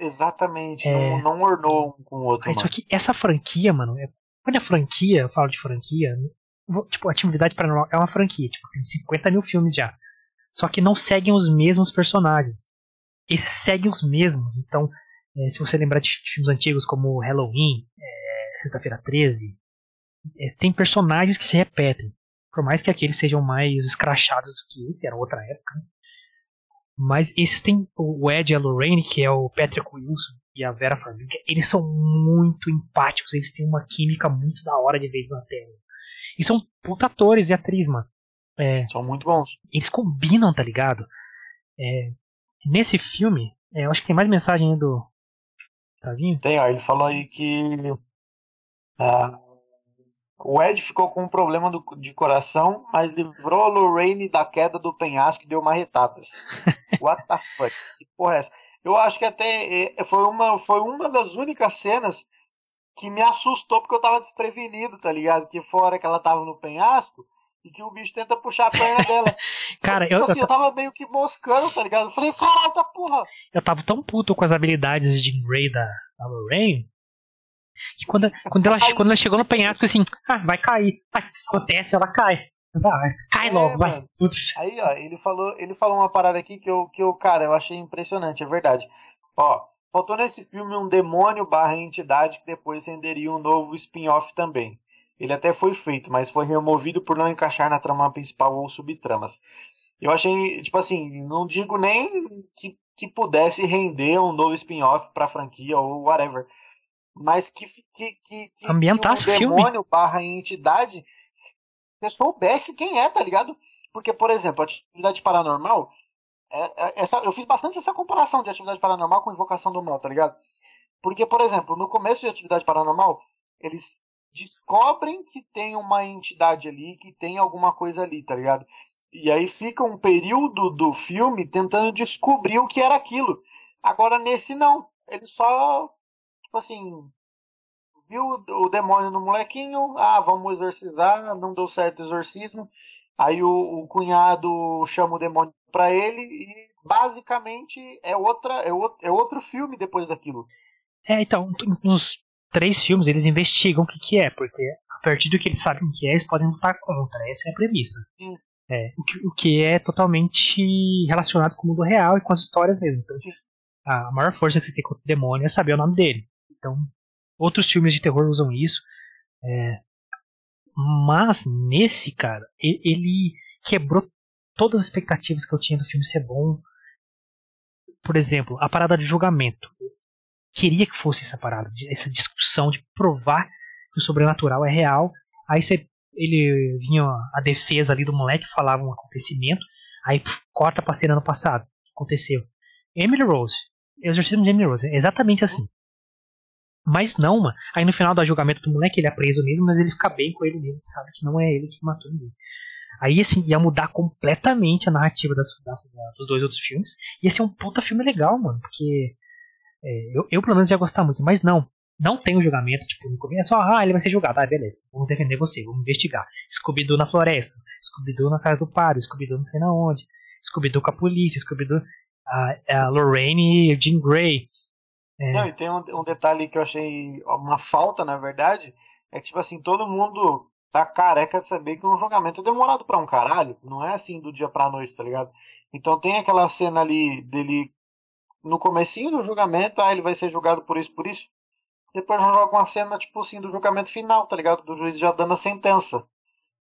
Exatamente, É. não, não ornou um com o outro, Aí, só mano. que essa franquia, mano, é, quando é franquia, eu falo de franquia, tipo, Atividade Paranormal é uma franquia, tipo, tem 50 mil filmes já. Só que não seguem os mesmos personagens. Eles seguem os mesmos. Então, é, se você lembrar de filmes antigos como Halloween, é, Sexta-feira 13, é, tem personagens que se repetem. Por mais que aqueles sejam mais escrachados do que esse, era outra época. né? Mas esses tem o Ed e a Lorraine, que é o Patrick Wilson e a Vera Farmiga, eles são muito empáticos, eles têm uma química muito da hora de vez na tela. E são puta atores e atriz, mano. É, São muito bons. eles combinam, tá ligado? É, nesse filme, é, eu acho que tem mais mensagem aí do. Tavinho? Tem, ó, ele falou aí que ah, o Ed ficou com um problema do- de coração, mas livrou a Lorraine da queda do penhasco e deu marretadas. What the fuck? Que porra é essa? Eu acho que até eh, foi uma, foi uma das únicas cenas que me assustou porque eu tava desprevenido, tá ligado? Que fora que ela tava no penhasco e que o bicho tenta puxar a perna dela. Cara, tipo eu- assim, eu eu tava meio que moscando, tá ligado? Eu falei, caralho, tá porra! Eu tava tão puto com as habilidades de Grey da, da Lorraine que quando, quando, ela, quando ela chegou no penhasco, assim, ah, vai cair. Ah, isso acontece, ela cai. Ah, cai É, logo, vai. Putz. Aí, ó, ele falou, ele falou uma parada aqui que eu, que eu, cara, eu achei impressionante, é verdade. Ó, faltou nesse filme um demônio barra entidade que depois renderia um novo spin-off também. Ele até foi feito, mas foi removido por não encaixar na trama principal ou subtramas. Eu achei, tipo assim, não digo nem que, que pudesse render um novo spin-off pra franquia ou whatever. Mas que, que, que, que, Ambientasse que o o filme. demônio barra entidade eu soubesse quem é, tá ligado? Porque, por exemplo, a atividade paranormal, é- é- essa, eu fiz bastante essa comparação de atividade paranormal com invocação do mal, tá ligado? Porque, por exemplo, no começo de atividade paranormal, eles descobrem que tem uma entidade ali, que tem alguma coisa ali, tá ligado? E aí fica um período do filme tentando descobrir o que era aquilo. Agora, nesse não. Ele só, tipo assim, viu o o demônio no molequinho, ah, vamos exorcizar, não deu certo o exorcismo. Aí o, o cunhado chama o demônio pra ele e basicamente é outra é, outro, é outro filme depois daquilo. É, então, nos três filmes eles investigam o que, que é, porque a partir do que eles sabem o que é, eles podem lutar contra. Essa é a premissa. Sim. É, o, que, o que é totalmente relacionado com o mundo real e com as histórias mesmo. Então, a maior força que você tem contra o demônio é saber o nome dele. Então, outros filmes de terror usam isso. é, mas nesse, cara, ele quebrou todas as expectativas que eu tinha do filme ser bom. Por exemplo, a parada de julgamento. Queria que fosse essa parada, essa discussão de provar que o sobrenatural é real. Aí você, ele vinha a defesa ali do moleque, falava um acontecimento, aí corta pra cena no passado. Aconteceu. Emily Rose. Exorcismo de Emily Rose. É exatamente assim. Mas não, mano. Aí no final do julgamento do moleque, ele é preso mesmo, mas ele fica bem com ele mesmo, sabe que não é ele que matou ninguém. Aí, assim, ia mudar completamente a narrativa das, da- da- dos dois outros filmes. Ia ser um puta filme legal, mano, porque é, eu, eu, pelo menos, ia gostar muito. Mas não, não tem o julgamento, tipo, no começo, só, ah, ele vai ser julgado, ah, beleza, vamos defender você, vamos investigar. Scooby-Doo na floresta, Scooby-Doo na casa do padre, Scooby-Doo não sei na onde, Scooby-Doo com a polícia, Scooby-Doo, a, a Lorraine e Jean Grey. É. Não, e tem um, um detalhe que eu achei uma falta, na verdade, é que, tipo assim, todo mundo tá careca de saber que um julgamento é demorado pra um caralho. Não é assim do dia pra noite, tá ligado? Então tem aquela cena ali dele no comecinho do julgamento, ah, ele vai ser julgado por isso, por isso. Depois já joga uma cena, tipo assim, do julgamento final, tá ligado? Do juiz já dando a sentença.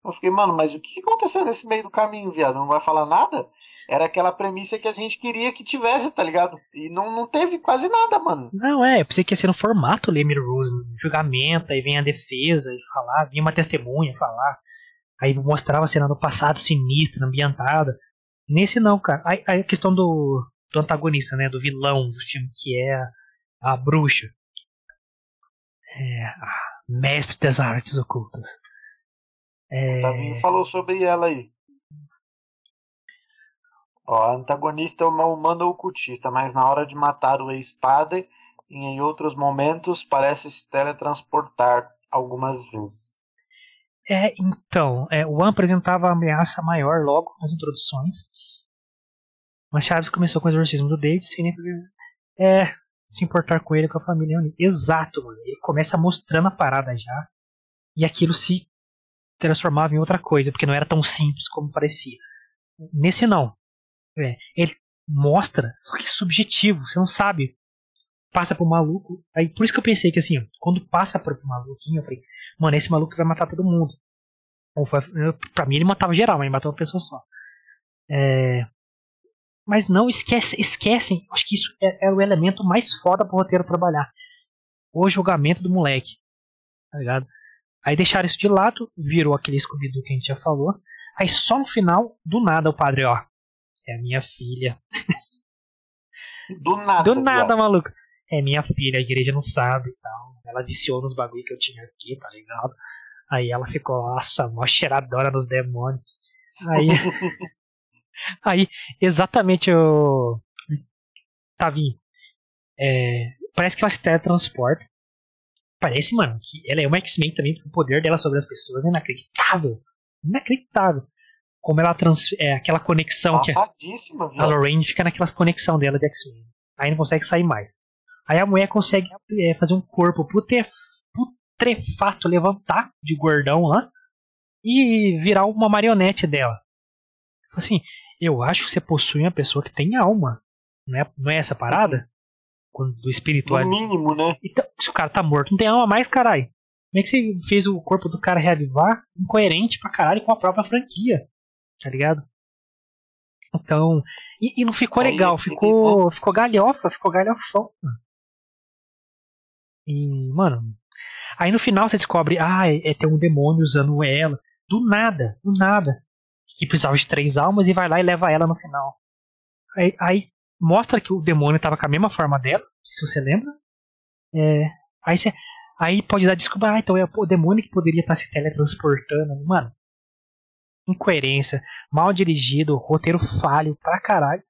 Eu fiquei, mano, mas o que aconteceu nesse meio do caminho, viado? Não vai falar nada? Era aquela premissa que a gente queria que tivesse, tá ligado? E não, não teve quase nada, mano. Não, é, eu pensei que ia ser no formato Lemmy Rose, julgamento, aí vem a defesa e falar, vinha uma testemunha falar. Aí mostrava a cena do passado sinistra, ambientada. Nesse não, cara. Aí a questão do, do antagonista, né? Do vilão do filme, que é a, a bruxa. É, a mestre das artes ocultas. É... Tavinho falou sobre ela aí. Ó, a antagonista é uma humana ocultista, mas na hora de matar o ex-padre e em outros momentos parece se teletransportar algumas vezes. É, então, é, o One apresentava a ameaça maior logo nas introduções. Mas Chaves começou com o exorcismo do David, significa é, se importar com ele com a família. Exato, mano. Ele começa mostrando a parada já. E aquilo se transformava em outra coisa, porque não era tão simples como parecia. Nesse não. É, ele mostra, só que subjetivo, você não sabe. Passa pro maluco. Aí por isso que eu pensei que assim, quando passa pro maluquinho, eu falei, mano, esse maluco vai matar todo mundo. Ou foi, pra mim ele matava geral, mas matou uma pessoa só. É, mas não esquece, esquecem. Acho que isso é, é, o elemento mais foda pro roteiro trabalhar. O julgamento do moleque. Tá ligado? Aí deixaram isso de lado, virou aquele scooby que a gente já falou. Aí só no final, do nada, o padre, ó, é a minha filha. Do nada. Do nada, maluco. É minha filha, a igreja não sabe e tal. Ela viciou nos bagulho que eu tinha aqui, tá ligado? Aí ela ficou, nossa, mó cheiradora nos demônios. Aí. aí, exatamente o. Tavinho. É, parece que ela se teletransporta. Parece, mano, que ela é uma X-Men também, o poder dela sobre as pessoas é inacreditável. Inacreditável como ela trans, é aquela conexão que a, a Lorraine fica naquela conexão dela de X-Men. Aí não consegue sair mais. Aí a mulher consegue é, fazer um corpo putrefato levantar de gordão lá e virar uma marionete dela. Assim, eu acho que você possui uma pessoa que tem alma. Não é, não é essa parada? Quando, do espiritual. No mínimo, né? Então, se o cara tá morto, não tem alma mais, caralho. Como é que você fez o corpo do cara reavivar? Incoerente pra caralho com a própria franquia tá ligado? Então, e, e não ficou legal, ficou, ficou galhofa, ficou galhofão. E, mano, aí no final você descobre, ah, é, é ter um demônio usando ela, do nada, do nada, que precisava de três almas e vai lá e leva ela no final. Aí, aí mostra que o demônio tava com a mesma forma dela, se você lembra. É, aí aí pode dar desculpa, ah, então é o demônio que poderia estar tá se teletransportando, mano incoerência, mal dirigido, roteiro falho pra caralho.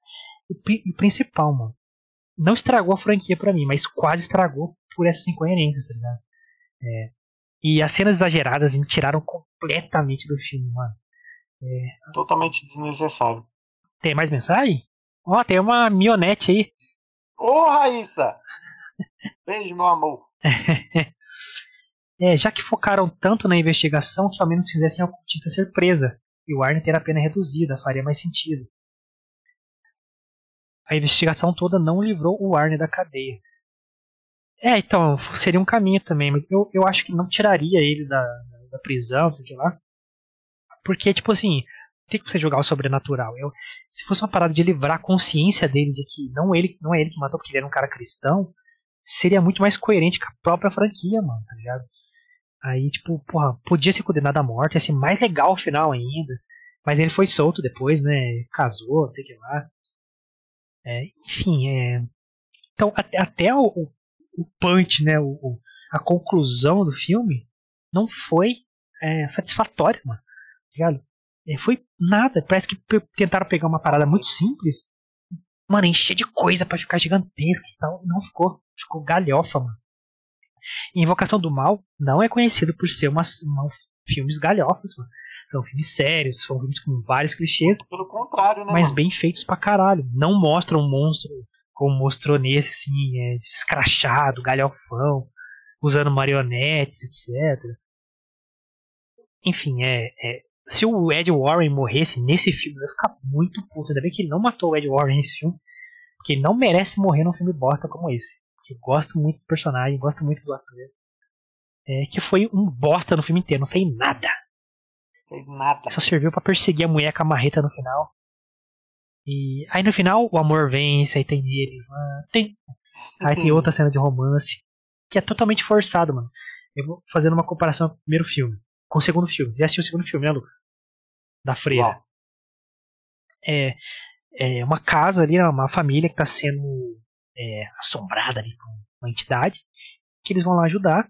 E o principal, mano, não estragou a franquia pra mim, mas quase estragou por essas incoerências, tá ligado? É, e as cenas exageradas me tiraram completamente do filme, mano. É, Totalmente desnecessário. Tem mais mensagem? Ó, oh, tem uma mionete aí. Ô, oh, Raíssa! Beijo, meu amor. é, já que focaram tanto na investigação, que ao menos fizessem a ocultista ser presa e o Arne ter a pena reduzida, faria mais sentido. A investigação toda não livrou o Arne da cadeia. É, então, seria um caminho também, mas eu, eu acho que não tiraria ele da, da prisão, sei lá. Porque, tipo assim, tem que você jogar o sobrenatural. Eu, se fosse uma parada de livrar a consciência dele de que não ele não é ele que matou porque ele era um cara cristão, seria muito mais coerente com a própria franquia, mano, tá ligado? Aí, tipo, porra, podia ser condenado à morte, ia ser mais legal o final ainda. Mas ele foi solto depois, né? Casou, não sei o que lá. É, enfim, é. Então, até, até o, o, o, punch, né? O, a conclusão do filme não foi é, satisfatória, mano. Ligado? É, foi nada. Parece que tentaram pegar uma parada muito simples. Mano, encher de coisa para ficar gigantesca e tal. Não ficou. Ficou galhofa, mano. Invocação do Mal não é conhecido por ser uma, uma filmes galhofas, mano. São filmes sérios, são filmes com vários clichês. Pelo contrário, né? Mas mano? bem feitos pra caralho. Não mostram um monstro como mostrou nesse, assim, é, descrachado, galhofão, usando marionetes, etc. enfim, é, é, se o Ed Warren morresse nesse filme, eu ia ficar muito puto. Ainda bem que ele não matou o Ed Warren nesse filme. Porque ele não merece morrer num filme bosta como esse. Porque eu gosto muito do personagem, gosto muito do ator. É, que foi um bosta no filme inteiro, não fez nada. Fez nada. Só serviu para perseguir a mulher com a marreta no final. E aí no final o amor vence, aí tem eles lá. Tem. Aí tem outra cena de romance. Que é totalmente forçado, mano. Eu vou fazendo uma comparação com o primeiro filme. Com o segundo filme. Já assistiu o segundo filme, né, Lucas? Da freira. Uau. É, é uma casa ali, uma família que está sendo é, assombrada ali por uma entidade. Que eles vão lá ajudar.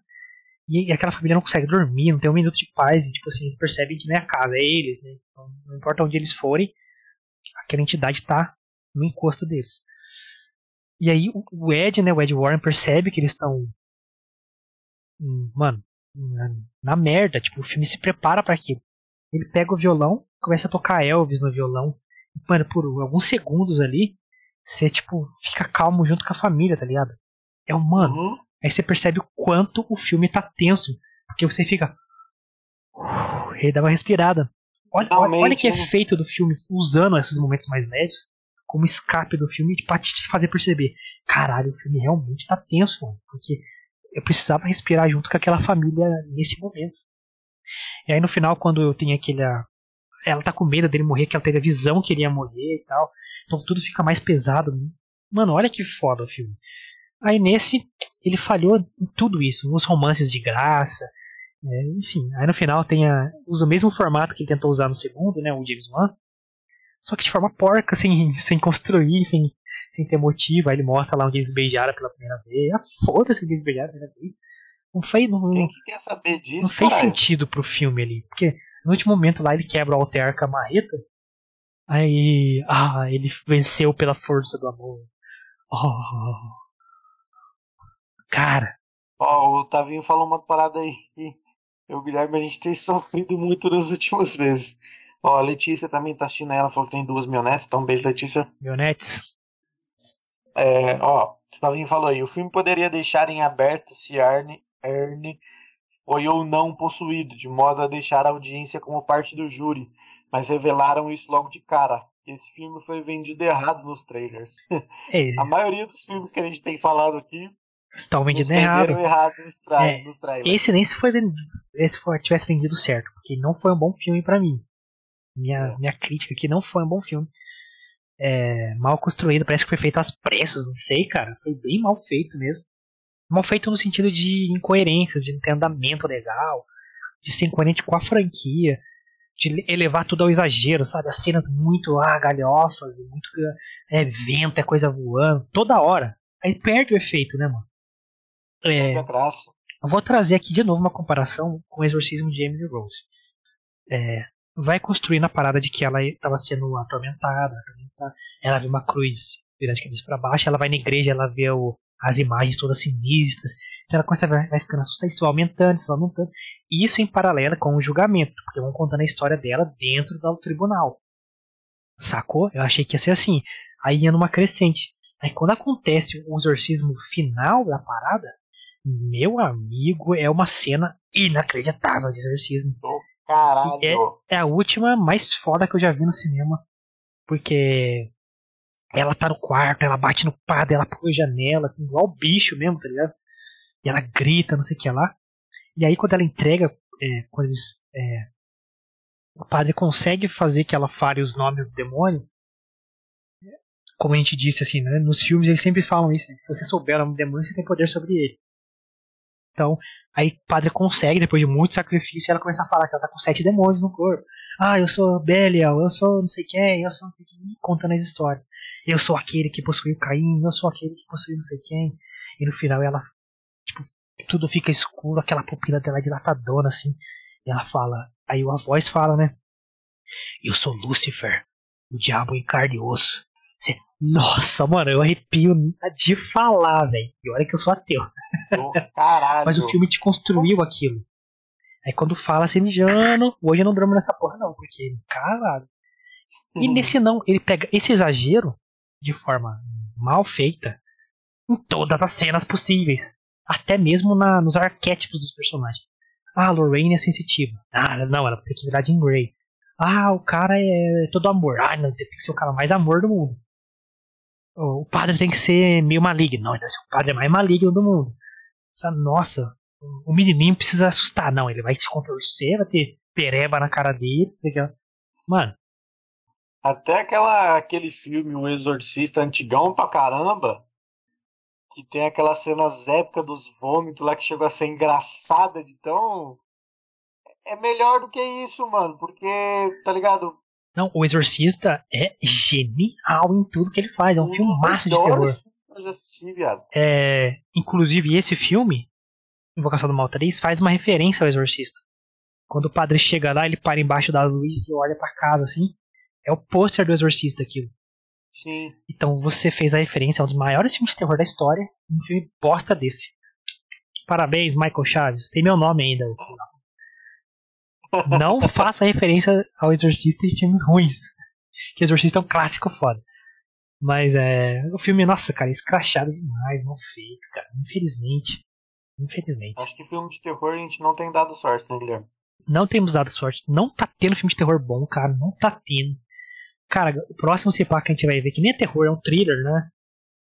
E, e aquela família não consegue dormir, não tem um minuto de paz. E tipo assim, eles percebem que não é a casa, é eles, né? Então, não importa onde eles forem, aquela entidade está no encosto deles. E aí o- o Ed, né, o Ed Warren percebe que eles estão hum, mano, na, na merda, tipo, o filme se prepara para aquilo. Ele pega o violão, começa a tocar Elvis no violão. Mano, por alguns segundos ali, você tipo fica calmo junto com a família, tá ligado? É um mano. Uhum. Aí você percebe o quanto o filme tá tenso, porque você fica ele dá uma respirada. Olha, olha, que né? efeito do filme usando esses momentos mais leves como escape do filme pra te fazer perceber, caralho, o filme realmente tá tenso, mano, porque eu precisava respirar junto com aquela família nesse momento. E aí no final, quando eu tenho aquele. Ela tá com medo dele morrer, que ela teve a visão que ele ia morrer e tal. Então tudo fica mais pesado. Mano, olha que foda o filme. Aí nesse, ele falhou em tudo isso, nos romances de graça. é, enfim, aí no final tem a, usa o mesmo formato que ele tentou usar no segundo, né, o James Wan. Só que de forma porca, sem, sem construir, sem, sem ter motivo. Aí ele mostra lá onde eles beijaram pela primeira vez. Ah, foda-se onde eles beijaram pela primeira vez. Não fez, não, Quem que quer saber disso? não fez caralho? sentido pro filme ali. Porque no último momento lá ele quebra o alter com a marreta. Aí. Ah, ele venceu pela força do amor. Oh. Cara, Ó, o Tavinho falou uma parada aí. que Eu Guilherme, a gente tem sofrido muito nos últimos meses. Ó, a Letícia também tá assistindo ela, falou que tem duas mil netos. Então, um beijo, Letícia. Mionetes. É, ó, falou aí. O filme poderia deixar em aberto se Arne, Erne foi ou não possuído, de modo a deixar a audiência como parte do júri. Mas revelaram isso logo de cara. Esse filme foi vendido errado nos trailers. É, A maioria dos filmes que a gente tem falado aqui estão venderam errado. errado nos, tra É, nos trailers. Esse nem se foi vendido. Esse foi, tivesse vendido certo. Porque não foi um bom filme pra mim. Minha, É. minha crítica aqui não foi um bom filme. É, mal construído, parece que foi feito às pressas, não sei, cara. Foi bem mal feito mesmo. Mal feito no sentido de incoerências, de não ter andamento legal, de ser incoerente com a franquia, de elevar tudo ao exagero, sabe? As cenas muito ah, galhofas, e muito é, vento, é coisa voando, toda hora. Aí perde o efeito, né, mano? É, eu vou trazer aqui de novo uma comparação com o exorcismo de Emily Rose. É, vai construir na parada de que ela estava sendo atormentada, atormentada, ela vê uma cruz virada de cabeça para baixo, ela vai na igreja, ela vê o, as imagens todas sinistras, então ela começa a ver, vai ficando assustada, isso vai aumentando, isso vai aumentando. Isso em paralelo com o julgamento, porque vão contando a história dela dentro do tribunal. Sacou? Eu achei que ia ser assim. Aí ia numa crescente. Aí quando acontece o exorcismo final da parada, meu amigo, é uma cena inacreditável de exorcismo. Caralho. É a última mais foda que eu já vi no cinema. Porque ela tá no quarto, ela bate no padre, ela pula a janela, igual o bicho mesmo, tá ligado? E ela grita, não sei o que lá. E aí quando ela entrega é, coisas. É, o padre consegue fazer que ela fale os nomes do demônio. Como a gente disse assim, né? Nos filmes eles sempre falam isso. né? Se você souber o nome do demônio, você tem poder sobre ele. Então, aí o padre consegue, depois de muito sacrifício, ela começa a falar que ela tá com sete demônios no corpo. Ah, eu sou Belial, eu sou não sei quem, eu sou não sei quem, contando as histórias. Eu sou aquele que possuiu Caim, eu sou aquele que possuiu não sei quem. E no final ela, tipo, tudo fica escuro, aquela pupila dela dilatadona assim. E ela fala, aí a voz fala, né? Eu sou Lúcifer, o diabo em carne e osso. Você, nossa, mano, eu arrepio de falar, velho. E olha que eu sou ateu. Caralho. Mas o filme te construiu aquilo. Aí quando fala assim, mijando, hoje eu não durmo nessa porra não, porque, caralho. E Uhum. nesse não, ele pega esse exagero de forma mal feita em todas as cenas possíveis. Até mesmo na, nos arquétipos dos personagens. Ah, a Lorraine é sensitiva. Ah, não, ela tem que virar Jean Grey. Ah, o cara é todo amor. Ah, não, tem que ser o cara mais amor do mundo. O padre tem que ser meio maligno. Não, o padre mais maligno do mundo. Nossa, o menininho precisa assustar. Não, ele vai se contorcer, vai ter pereba na cara dele. Mano. Até aquela, aquele filme, O Exorcista, antigão pra caramba, que tem aquelas cenas épicas dos vômitos lá que chegou a ser engraçada de tão. É melhor do que isso, mano, porque, tá ligado? Não, O Exorcista é genial em tudo que ele faz. É um filme massa de terror. Eu já assisti, viado. É, inclusive, esse filme, Invocação do Mal 3, faz uma referência ao Exorcista. Quando o padre chega lá, ele para embaixo da luz e olha para casa assim. É o pôster do Exorcista aquilo. Sim. Então você fez a referência a um dos maiores filmes de terror da história, um filme bosta desse. Parabéns, Michael Chaves. Tem meu nome ainda. Não faça referência ao Exorcista em filmes ruins. Que Exorcista é um clássico foda. Mas é. O filme, nossa, cara, escrachado demais, mal feito, cara. Infelizmente. Infelizmente. Acho que filme de terror a gente não tem dado sorte, né, Guilherme? Não temos dado sorte. Não tá tendo filme de terror bom, cara. Não tá tendo. Cara, o próximo CPA que a gente vai ver, que nem é terror, é um thriller, né?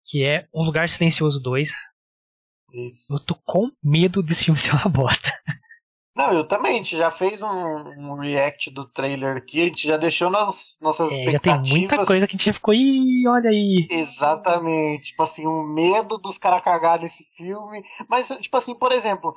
Que é Um Lugar Silencioso 2. Isso. Eu tô com medo desse filme ser uma bosta. Não, eu também. A gente já fez um, um react do trailer aqui. A gente já deixou nas, nossas é, expectativas. Já tem muita coisa que a gente ficou, e olha aí. Exatamente. Tipo assim, o medo dos caras cagar nesse filme. Mas, tipo assim, por exemplo,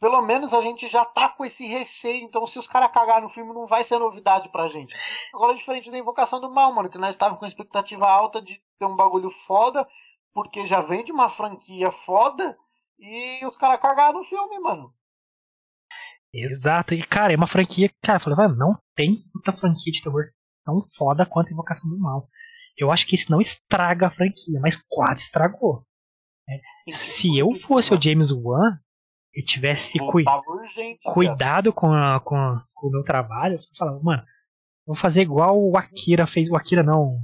pelo menos a gente já tá com esse receio. Então, se os caras cagarem no filme, não vai ser novidade pra gente. Agora, diferente da Invocação do Mal, mano, que nós estávamos com expectativa alta de ter um bagulho foda, porque já vem de uma franquia foda, e os caras cagaram no filme, mano. Exato, e cara, é uma franquia. Cara, eu falei, não tem outra franquia de terror tão foda quanto a Invocação do Mal. Eu acho que isso não estraga a franquia, mas quase estragou. É, se eu fosse o James Wan, e tivesse cui urgente, cuidado com, a, com, a, com, o meu trabalho, eu falava, mano, vou fazer igual o Akira fez. O Akira não.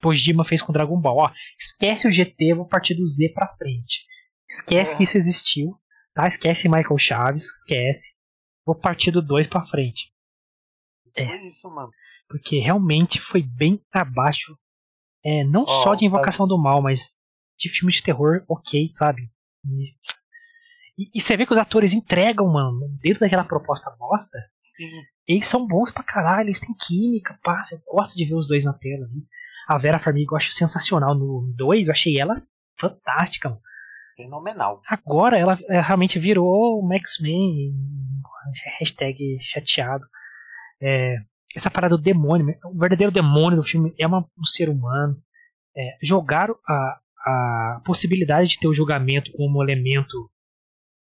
Pojima fez com Dragon Ball. Ó, esquece o GT, vou partir do Z pra frente. Esquece é. que isso existiu. Tá? Esquece Michael Chaves, esquece. Vou partir do 2 pra frente. É. isso, mano. Porque realmente foi bem abaixo. É, não oh, só de Invocação tá... do Mal, mas de filme de terror, ok, sabe? E e, e, você vê que os atores entregam, mano, dentro daquela proposta bosta. Sim. Eles são bons pra caralho, eles têm química, pá. Eu gosto de ver os dois na tela. Viu? A Vera Farmiga eu acho sensacional no 2, eu achei ela fantástica, mano. Fenomenal. Agora ela, realmente virou o X-Men. Hashtag chateado. É, essa parada do demônio, o verdadeiro demônio do filme é uma, um ser humano. É, jogaram a, a possibilidade de ter o julgamento como elemento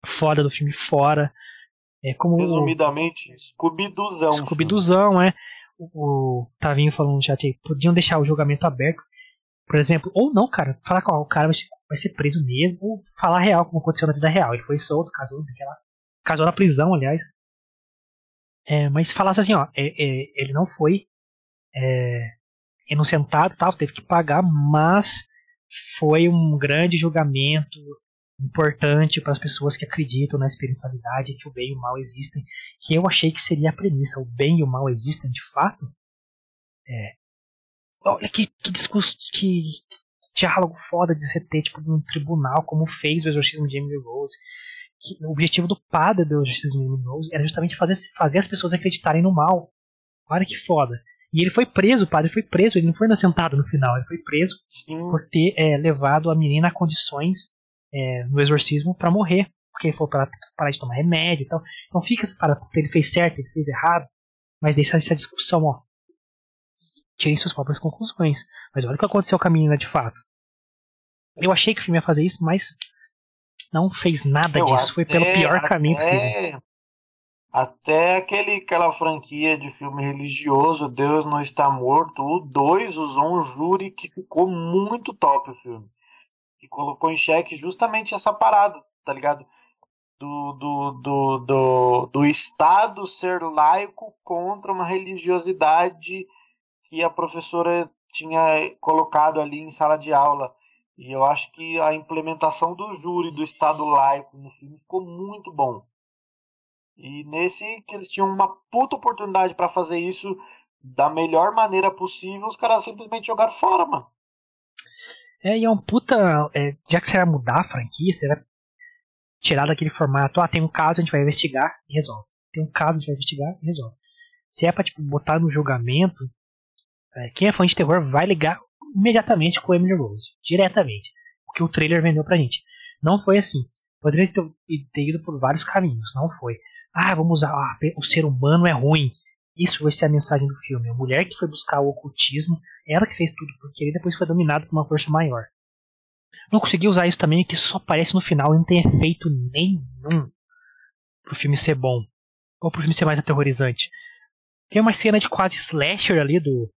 foda do filme fora. É como Resumidamente, Scooby-Duzão. Scooby-Duzão, é. O, o Tavinho falando no chat aí, podiam deixar o julgamento aberto, por exemplo, ou não, cara, falar que o cara vai ser, preso mesmo, ou falar real, como aconteceu na vida real. Ele foi solto, casou, casou na prisão, aliás. É, mas falasse assim, ó, é, é, ele não foi é, inocentado, tal, teve que pagar, mas foi um grande julgamento, importante para as pessoas que acreditam na espiritualidade, que o bem e o mal existem, que eu achei que seria a premissa, o bem e o mal existem de fato. É. Olha que, que discurso, que diálogo foda de você ter tipo num tribunal, como fez o exorcismo de Emily Rose. Que, o objetivo do padre do exorcismo de Emily Rose era justamente fazer, fazer as pessoas acreditarem no mal. Olha que foda. E ele foi preso, o padre foi preso, ele não foi inocentado no final, ele foi preso Sim. por ter é, levado a menina a condições é, no exorcismo para morrer, porque ele falou para parar de tomar remédio e tal. Então fica essa parada, ele fez certo, ele fez errado, mas deixa essa discussão, ó. Tirem suas próprias conclusões. Mas olha o que aconteceu com a menina de fato. Eu achei que o filme ia fazer isso, mas não fez nada Eu disso. Foi pelo pior até, caminho possível. Até aquele, aquela franquia de filme religioso, Deus Não Está Morto, o 2 usou um júri que ficou muito top o filme que colocou em xeque justamente essa parada, tá ligado? Do, do, do, do, do Estado ser laico contra uma religiosidade que a professora tinha colocado ali em sala de aula. E eu acho que a implementação do júri do Estado laico no filme ficou muito bom. E nesse que eles tinham uma puta oportunidade para fazer isso da melhor maneira possível, os caras simplesmente jogaram fora, mano. É, e é um puta. É, já que você vai mudar a franquia, você vai tirar daquele formato, ah, tem um caso, a gente vai investigar e resolve. Tem um caso, a gente vai investigar e resolve. Se é pra tipo, botar no julgamento, quem é fã de terror vai ligar imediatamente com Emily Rose. Diretamente. O que o trailer vendeu pra gente. Não foi assim. Poderia ter, ter ido por vários caminhos. Não foi. Ah, vamos usar. Ah, o ser humano é ruim. Isso vai ser a mensagem do filme. A mulher que foi buscar o ocultismo, ela que fez tudo porque ele depois foi dominado por uma força maior. Não consegui usar isso também, que só aparece no final e não tem efeito nenhum pro filme ser bom. Ou pro filme ser mais aterrorizante. Tem uma cena de quase slasher ali do,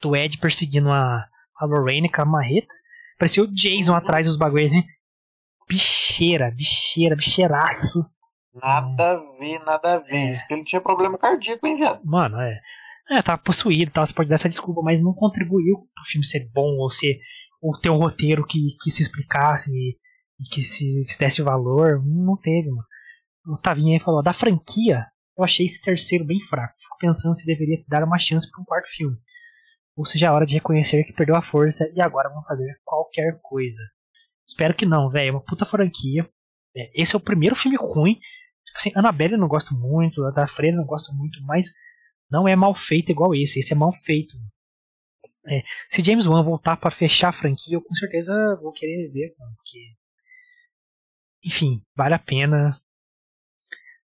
do Ed perseguindo a, a Lorraine com a marreta. Parecia o Jason atrás dos bagulhos, né? Bicheira, bicheira, bicheiraço. Nada a ver, nada a ver. É. Isso que ele tinha problema cardíaco, hein, viado? Mano, é. É, tava possuído, tal, você pode dar essa desculpa, mas não contribuiu pro filme ser bom ou ser ou ter um roteiro que, que se explicasse e, e que se, se, desse valor. Não teve, mano. O Tavinha aí falou, da franquia, eu achei esse terceiro bem fraco. Fico pensando se deveria dar uma chance para um quarto filme. Ou seja, é hora de reconhecer que perdeu a força e agora vão fazer qualquer coisa. Espero que não, velho. É uma puta franquia. É, esse é o primeiro filme ruim. Tipo assim, Annabelle eu não gosto muito, a da Freira eu não gosto muito, mas não é mal feito igual esse. Esse é mal feito. É, se James Wan voltar para fechar a franquia, eu com certeza vou querer ver, porque enfim, vale a pena.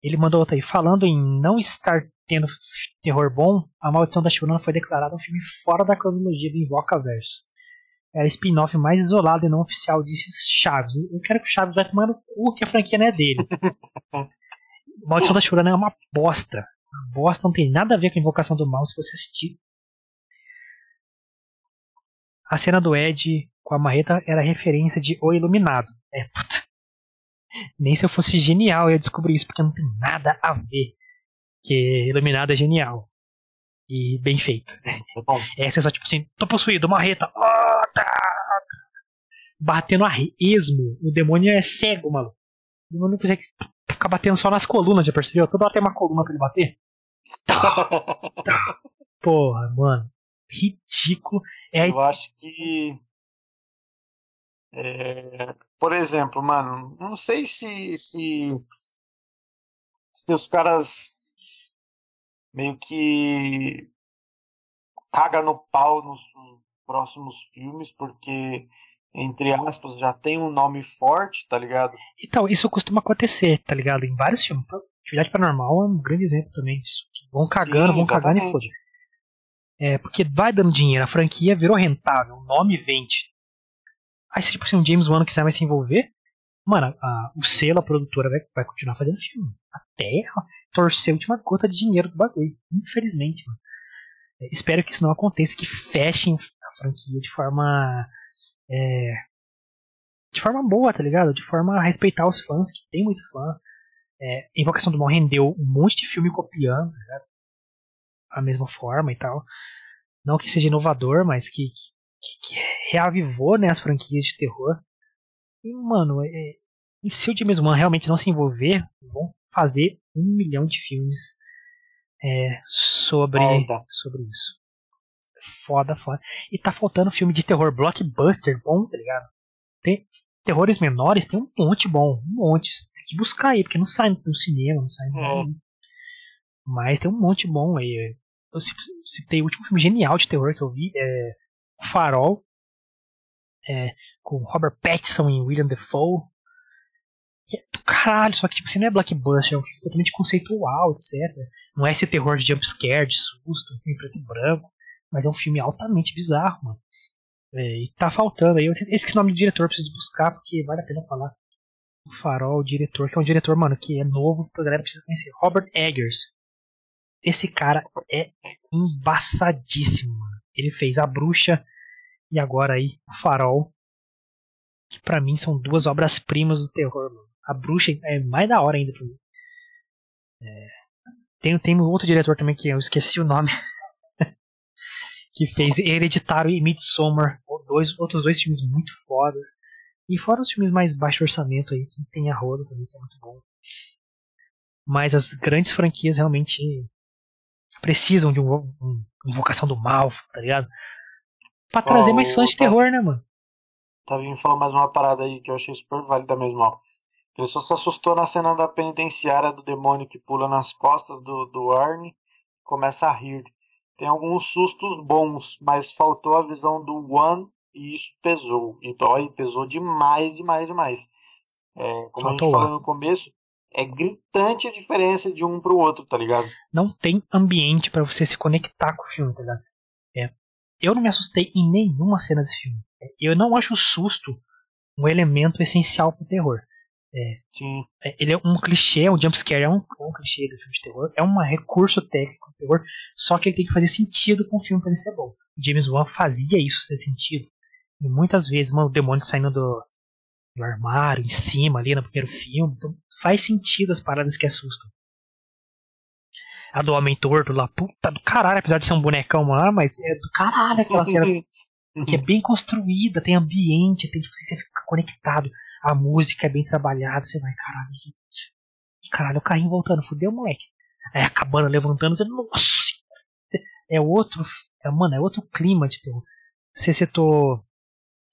Ele mandou outra aí, falando em não estar tendo terror bom, A Maldição da Churana foi declarada um filme fora da cronologia do Invocaverso. Era spin-off mais isolado e não oficial, disse Chaves. Eu quero que o Chaves vai tomar no cu que a franquia não é dele. Maldição da Churana é uma bosta. Uma bosta, não tem nada a ver com a Invocação do Mal se você assistir a cena do Ed com a marreta era referência de O Iluminado. É, puta. Nem se eu fosse genial eu ia descobrir isso, porque não tem nada a ver. Que Iluminado é genial. E bem feito. Bom. Essa é só tipo assim, tô possuído, marreta. Oh, tá. Batendo a esmo. O demônio é cego, mano. O demônio consegue ficar batendo só nas colunas, já percebeu? Toda hora tem uma coluna pra ele bater. Tá, tá. Porra, mano ridículo. É... Eu acho que. É, por exemplo, mano, não sei se, se, se os caras meio que caga no pau nos, nos próximos filmes, porque entre aspas, já tem um nome forte, tá ligado? Então, isso costuma acontecer, tá ligado? Em vários filmes. Atividade Paranormal é um grande exemplo também disso. Vão cagando, Sim, vão cagando e foda-se. É, porque vai dando dinheiro, a franquia virou rentável, o nome vende. Aí se tipo assim, um James Wan quiser mais se envolver, mano, a, o selo, a produtora vai, vai continuar fazendo filme. Até torcer a última gota de dinheiro do bagulho. Infelizmente, mano. É, espero que isso não aconteça, que fechem a franquia de forma. É, de forma boa, tá ligado? De forma a respeitar os fãs, que tem muito fã. É, Invocação do Mal rendeu um monte de filme copiando, tá a mesma forma e tal. Não que seja inovador, mas que, que, que reavivou né, as franquias de terror. E, mano, é, e se o James Wan realmente não se envolver, vão fazer um milhão de filmes é, sobre, sobre isso. Foda, foda. E tá faltando filme de terror blockbuster bom, tá ligado? Tem terrores menores, tem um monte bom, um monte. Tem que buscar aí, porque não sai no cinema, não sai no é. Mas tem um monte bom aí eu citei o último filme genial de terror que eu vi, é O Farol, é, com Robert Pattinson e William Defoe. Que é do caralho, só que tipo, assim, não é blockbuster, é um filme totalmente conceitual, etc. Não é esse terror de jumpscare, de susto, um filme preto e branco, mas é um filme altamente bizarro, mano. É, e tá faltando aí, esse é nome do diretor, eu preciso buscar, porque vale a pena falar. O Farol, o diretor, que é um diretor, mano, que é novo, a galera precisa conhecer. Robert Eggers. Esse cara é embaçadíssimo, mano. Ele fez A Bruxa e agora aí O Farol. Que para mim são duas obras-primas do terror, mano. A Bruxa é mais da hora ainda pra mim. É... Tem, tem outro diretor também que eu esqueci o nome. que fez Hereditário e Midsommar. Dois, outros dois filmes muito fodas. E fora os filmes mais baixo orçamento aí, que tem a Roda também, que é muito bom. Mas as grandes franquias realmente precisam de um, um invocação do mal, tá ligado? Pra trazer oh, mais fãs de terror, né, mano? Tá vindo falando mais uma parada aí que eu achei super válida mesmo, ó. Ele só se assustou na cena da penitenciária do demônio que pula nas costas do, do Arne começa a rir. Tem alguns sustos bons, mas faltou a visão do One e isso pesou. Então aí pesou demais, demais, demais. É, como faltou a gente falou no começo, é gritante a diferença de um pro outro, tá ligado? Não tem ambiente para você se conectar com o filme, tá ligado? É, eu não me assustei em nenhuma cena desse filme. É, eu não acho o susto um elemento essencial pro terror. É, Sim. É, ele é um clichê, um jumpscare é um, um clichê do filme de terror, é um recurso técnico do terror, só que ele tem que fazer sentido com o filme para ele ser bom. James Wan fazia isso ter sentido. E muitas vezes, mano, o demônio saindo do, do armário, em cima, ali no primeiro filme. Então faz sentido as paradas que assustam. A do Homem Torto lá, puta do caralho, apesar de ser um bonecão lá, mas é do caralho aquela cena. que é bem construída, tem ambiente, tem tipo, você fica conectado. A música é bem trabalhada, você vai, caralho, gente. Caralho, o carrinho voltando, fudeu, moleque. Aí a cabana levantando, você, nossa! É outro. É, mano, é outro clima de terror. Você citou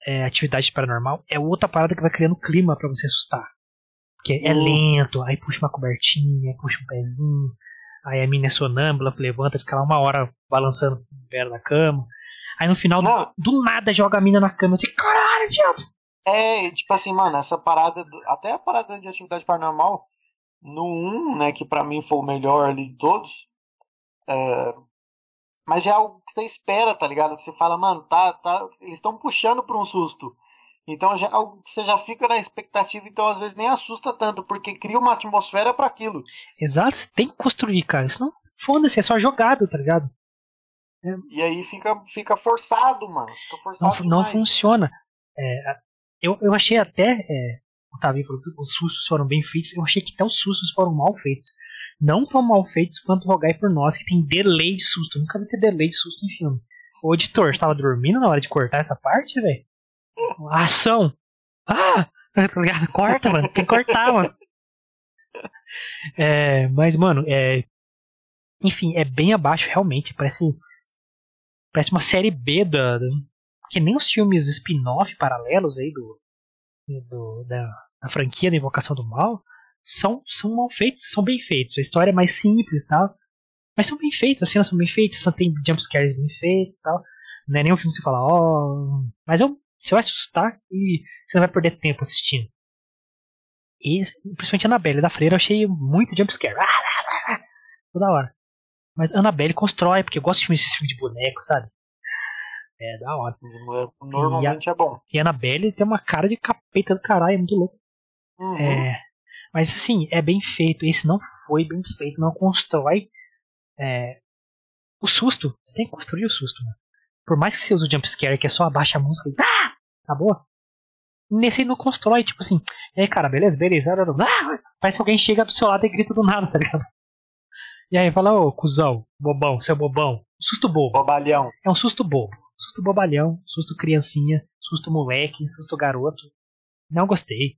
é, atividade paranormal, é outra parada que vai criando clima para você assustar. Porque é lento, aí puxa uma cobertinha, puxa um pezinho, aí a mina é sonâmbula, levanta, fica lá uma hora balançando perto da cama. Aí no final, do, do, nada, joga a mina na cama. Assim, caralho, viado! É, tipo assim, mano, essa parada, do, até a parada de atividade paranormal, no 1, né, que para mim foi o melhor ali de todos, é, mas já é algo que você espera, tá ligado? Que você fala, mano, tá, tá, eles estão puxando pra um susto. Então já você já fica na expectativa, então às vezes nem assusta tanto, porque cria uma atmosfera para aquilo. Exato, você tem que construir, cara. Senão, foda-se, é só jogado, tá ligado? É. E aí fica, fica forçado, mano. Fica forçado não, não funciona. É, eu, eu achei até. É, o Tavi falou que os sustos foram bem feitos. Eu achei que até os sustos foram mal feitos. Não tão mal feitos quanto Rogai por Nós, que tem delay de susto. Eu nunca vi ter delay de susto em filme. O editor tava dormindo na hora de cortar essa parte, velho? Ação! Ah! Tá? Corta, mano. Tem que cortar, mano. É, mas, mano, é. Enfim, é bem abaixo, realmente. Parece. Parece uma série B da. que nem os filmes spin-off paralelos aí do. do da, da franquia da Invocação do Mal são, são mal feitos, são bem feitos. A história é mais simples tal. Mas são bem feitos, as cenas são bem feitas, só tem jumpscares bem feitos tal. Não é nenhum filme que você fala, ó. Oh. Mas eu, você vai assustar e você não vai perder tempo assistindo. E principalmente a Annabelle da Freira eu achei muito jumpscare. Toda hora. Mas Annabelle constrói, porque eu gosto de filmes esse filme de boneco, sabe? É, da hora. Normalmente a, é bom. E a Annabelle tem uma cara de capeta do caralho, é muito louco. Uhum. É, mas assim, é bem feito. Esse não foi bem feito, não constrói é, o susto. Você tem que construir o susto. Né? Por mais que você use o jumpscare, que é só abaixa a música e. Ah! Acabou. Nesse não constrói, tipo assim, e aí, cara, beleza, beleza. Ah! Parece que alguém chega do seu lado e grita do nada, tá ligado? E aí fala, ô, cuzão, bobão, seu bobão. Susto bobo. Bobalhão. É um susto bobo. Susto bobalhão, susto criancinha, susto moleque, susto garoto. Não gostei.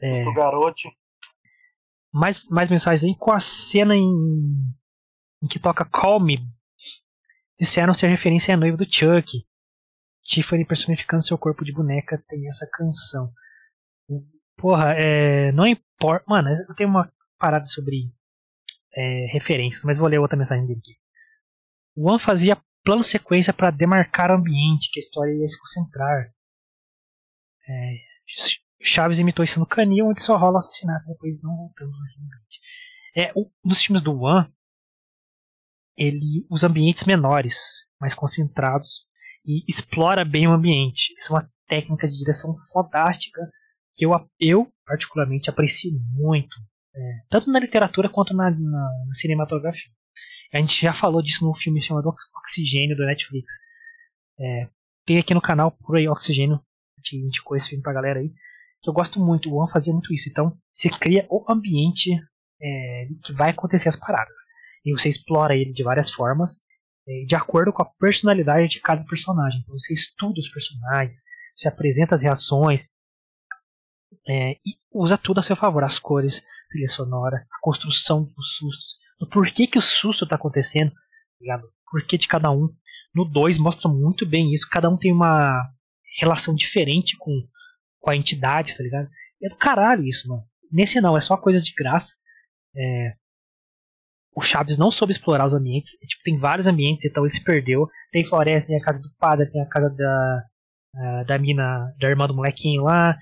É... Susto garote mais, mais mensagens aí com a cena em, em que toca Call Me. Disseram ser referência à noiva do Chuck. Tiffany personificando seu corpo de boneca tem essa canção. Porra, é, não importa. Mano, eu tenho uma parada sobre é, referências, mas vou ler outra mensagem dele aqui. One fazia plano sequência para demarcar o ambiente que a história ia se concentrar. É, Chaves imitou isso no Canil, onde só rola assassinato, depois não voltamos É, um dos filmes do One, ele os ambientes menores, mais concentrados, e explora bem o ambiente. Isso é uma técnica de direção fodástica que eu, eu particularmente aprecio muito, é, tanto na literatura quanto na, na, na, cinematografia. A gente já falou disso no filme chamado Oxigênio do Netflix. É, tem aqui no canal por aí Oxigênio, a gente indicou esse filme pra galera aí que eu gosto muito. O One fazia muito isso. Então, você cria o ambiente é, que vai acontecer as paradas. E você explora ele de várias formas, é, de acordo com a personalidade de cada personagem. Então, você estuda os personagens, você apresenta as reações. É, e usa tudo a seu favor, as cores, trilha sonora, a construção dos sustos, do porquê que o susto tá acontecendo, tá ligado? Porquê de cada um. No 2 mostra muito bem isso, cada um tem uma relação diferente com, com a entidade, tá ligado? É do caralho isso, mano. Nesse não, é só coisas de graça. É, o Chaves não soube explorar os ambientes. É, tipo, tem vários ambientes, então ele se perdeu. Tem floresta, tem a casa do padre, tem a casa da, da mina, da irmã do molequinho lá.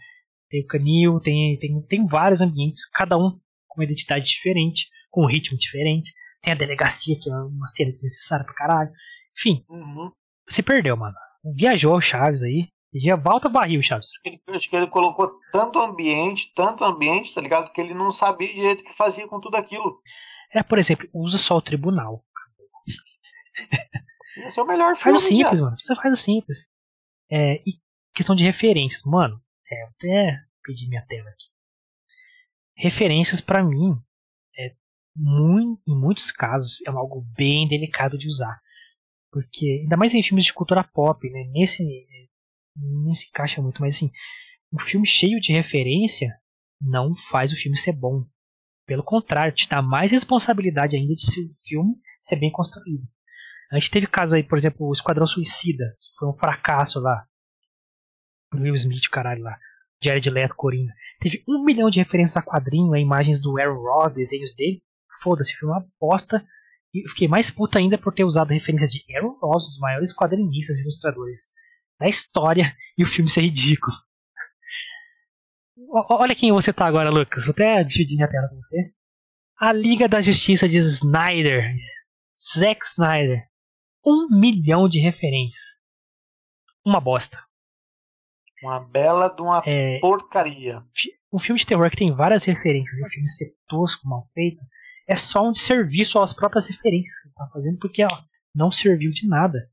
Tem o canil, tem, tem, tem vários ambientes, cada um com uma identidade diferente, com um ritmo diferente. Tem a delegacia, que é uma cena desnecessária pra caralho. Enfim, Uhum. se perdeu, mano. Viajou o Chaves aí. E já volta o barril, Chaves. Acho que ele colocou tanto ambiente, tanto ambiente, tá ligado? Que ele não sabia direito o que fazia com tudo aquilo. É, por exemplo, usa só o tribunal. Esse é o melhor Faz filme. o simples, mano. Você faz o simples. É, e questão de referências. Mano, é, até pedir minha tela aqui. Referências, pra mim, é, mui- em muitos casos, é algo bem delicado de usar. Porque, ainda mais em filmes de cultura pop, né? Nesse, nem se encaixa muito, mas assim, um filme cheio de referência não faz o filme ser bom. Pelo contrário, te dá mais responsabilidade ainda de se o filme ser bem construído. A gente teve casos aí, por exemplo, o Esquadrão Suicida, que foi um fracasso lá. Will Smith, caralho lá. Jared Leto, Coringa. Teve um milhão de referências a quadrinho, a imagens do Aaron Ross, desenhos dele. Foda-se, foi uma bosta. E fiquei mais puta ainda por ter usado referências de Aaron Ross, um dos maiores quadrinistas e ilustradores da história, e o filme ser ridículo. Olha quem você tá agora, Lucas. Vou até dividir minha tela com você. A Liga da Justiça de Snyder. Zack Snyder. Um milhão de referências. Uma bosta. Uma bela de uma É, porcaria. um filme de terror que tem várias referências e o filme ser tosco, mal feito, é só um serviço às próprias referências que ele tá fazendo, porque ó, não serviu de nada.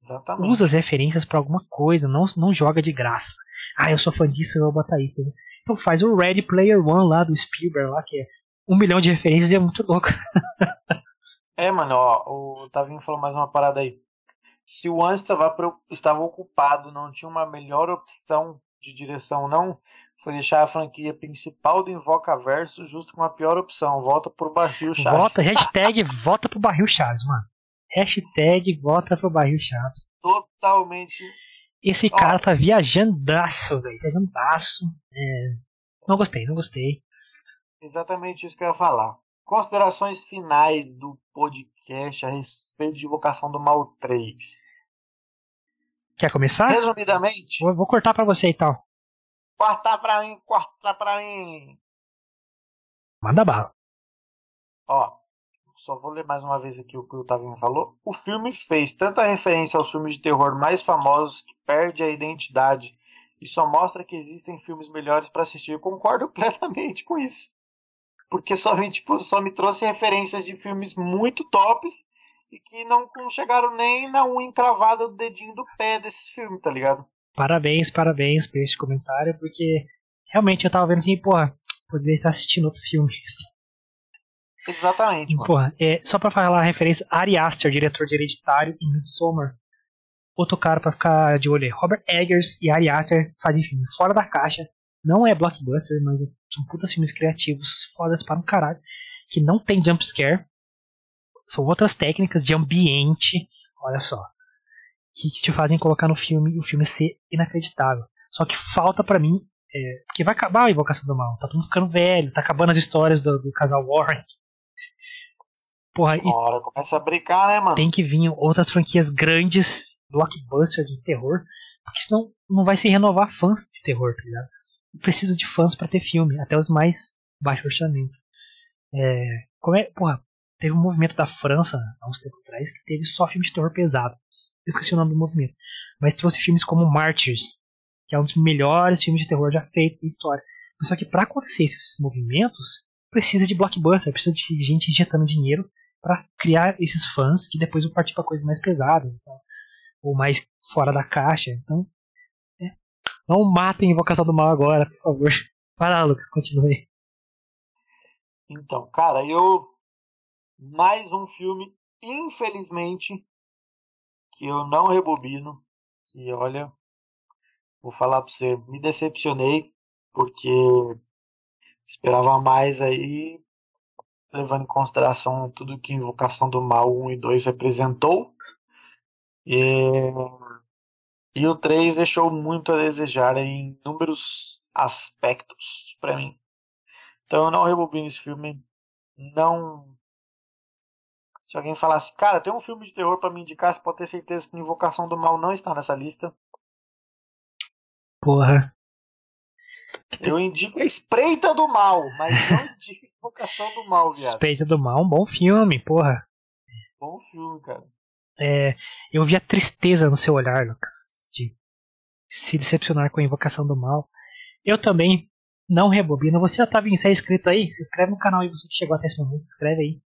Exatamente. Usa as referências pra alguma coisa, não, não joga de graça. Ah, eu sou fã disso, eu vou botar isso. né? Então faz o Ready Player One lá do Spielberg, lá, que é um milhão de referências e é muito louco. É, mano, ó, o Tavinho falou mais uma parada aí. Se o Anjo estava, estava ocupado, não tinha uma melhor opção de direção, não, foi deixar a franquia principal do Invocaverso justo com a pior opção. Volta pro barril Chaves. Volta, hashtag volta pro barril Chaves, mano. Hashtag volta pro barril Chaves. Totalmente. Esse cara tá viajandaço, velho. Viajandaço. É... Não gostei, não gostei. Exatamente isso que eu ia falar. Considerações finais do podcast a respeito de Invocação do Mal 3. Quer começar? Resumidamente, Vou, vou cortar pra você e tal. corta pra mim, corta pra mim. Manda bala. Ó, só vou ler mais uma vez aqui o que o Tavinho falou. O filme fez tanta referência aos filmes de terror mais famosos que perde a identidade e só mostra que existem filmes melhores para assistir. Eu concordo plenamente com isso. Porque só, me- tipo, só me trouxe referências de filmes muito tops e que não não chegaram nem na unha encravada do dedinho do pé desses filmes, tá ligado? Parabéns, parabéns por esse comentário, porque realmente eu tava vendo assim, porra, poderia estar assistindo outro filme. Exatamente, mano. Porra, é, só pra falar a referência, Ari Aster, diretor de Hereditário e Midsommar. Outro cara pra ficar de olho. Robert Eggers e Ari Aster fazem filme fora da caixa. Não é blockbuster, mas são putas filmes criativos, fodas para um caralho. Que não tem jumpscare. São outras técnicas de ambiente, olha só. Que te fazem colocar no filme e o filme ser inacreditável. Só que falta pra mim. É, porque vai acabar a Invocação do Mal. Tá todo mundo ficando velho, tá acabando as histórias do, do casal Warren. Porra, começa a brincar, né, mano? tem que vir outras franquias grandes, blockbuster de terror, porque senão não vai se renovar fãs de terror, tá ligado? Precisa de fãs pra ter filme, até os mais baixo orçamento. É, como é, porra, teve um movimento da França há uns tempos atrás que teve só filme de terror pesado. Eu esqueci o nome do movimento, mas trouxe filmes como Martyrs, que é um dos melhores filmes de terror já feitos na história. Só que pra acontecer esses movimentos, precisa de blockbuster, precisa de gente injetando dinheiro para criar esses fãs que depois vão partir para coisas mais pesadas então, ou mais fora da caixa. Então, é. não matem Invocação do Mal agora, por favor. Lá, Lucas, continue. Então, cara, eu. Mais um filme, infelizmente, que eu não rebobino. Que olha, vou falar pra você, me decepcionei. porque esperava mais aí, levando em consideração tudo que Invocação do Mal 1 e 2 representou. E, e o 3 deixou muito a desejar em inúmeros aspectos para mim. Então eu não rebobino esse filme. Não. Se alguém falasse, cara, tem um filme de terror para me indicar, você pode ter certeza que Invocação do Mal não está nessa lista. Porra. Eu indico a Espreita do Mal, mas não indico Invocação do Mal, viado. Espreita do Mal, um bom filme, porra. Bom filme, cara. É, eu vi a tristeza no seu olhar, Lucas, de se decepcionar com a Invocação do Mal. Eu também não rebobino. Você já tá vindo, se é inscrito aí? Se inscreve no canal e você que chegou até esse momento, se inscreve aí.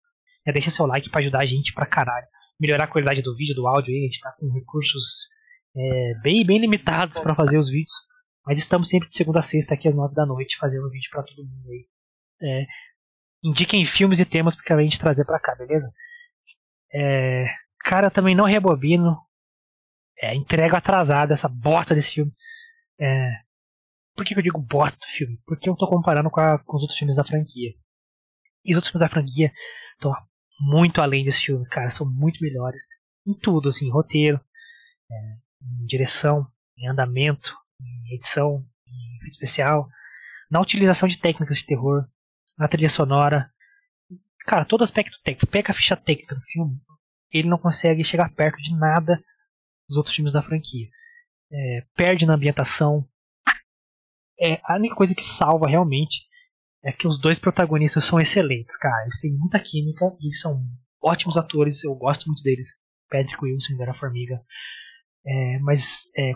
Já deixa seu like para ajudar a gente pra caralho. Melhorar a qualidade do vídeo, do áudio aí. A gente tá com recursos é, bem, bem limitados para fazer os vídeos. Mas estamos sempre de segunda a sexta aqui às nove da noite fazendo vídeo para todo mundo aí. É, indiquem filmes e temas pra gente trazer pra cá, beleza? É, cara, eu também não rebobino. É, entrega atrasada essa bosta desse filme. É, por que eu digo bosta do filme? Porque eu tô comparando com, a, com os outros filmes da franquia. E os outros filmes da franquia estão muito além desse filme, cara. São muito melhores. Em tudo, assim, roteiro, é, em direção, em andamento, em edição, em especial, na utilização de técnicas de terror, na trilha sonora. Cara, todo aspecto técnico. Pega a ficha técnica do filme, ele não consegue chegar perto de nada dos outros filmes da franquia. É, perde na ambientação, é, a única coisa que salva realmente é que os dois protagonistas são excelentes, cara. Eles têm muita química e são ótimos atores, eu gosto muito deles. Patrick Wilson e Vera Formiga. É, mas é,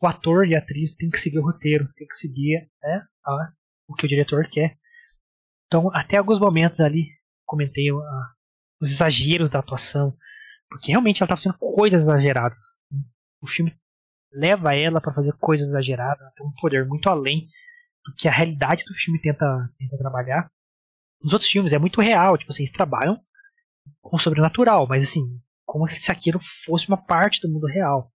o ator e a atriz tem que seguir o roteiro, tem que seguir né, a, o que o diretor quer. Então, até alguns momentos ali, comentei a, os exageros da atuação, porque realmente ela está fazendo coisas exageradas. O filme leva ela para fazer coisas exageradas, tem um poder muito além do que a realidade do filme tenta, tenta trabalhar. Nos outros filmes é muito real, tipo assim, eles trabalham com o sobrenatural, mas assim, como se aquilo fosse uma parte do mundo real.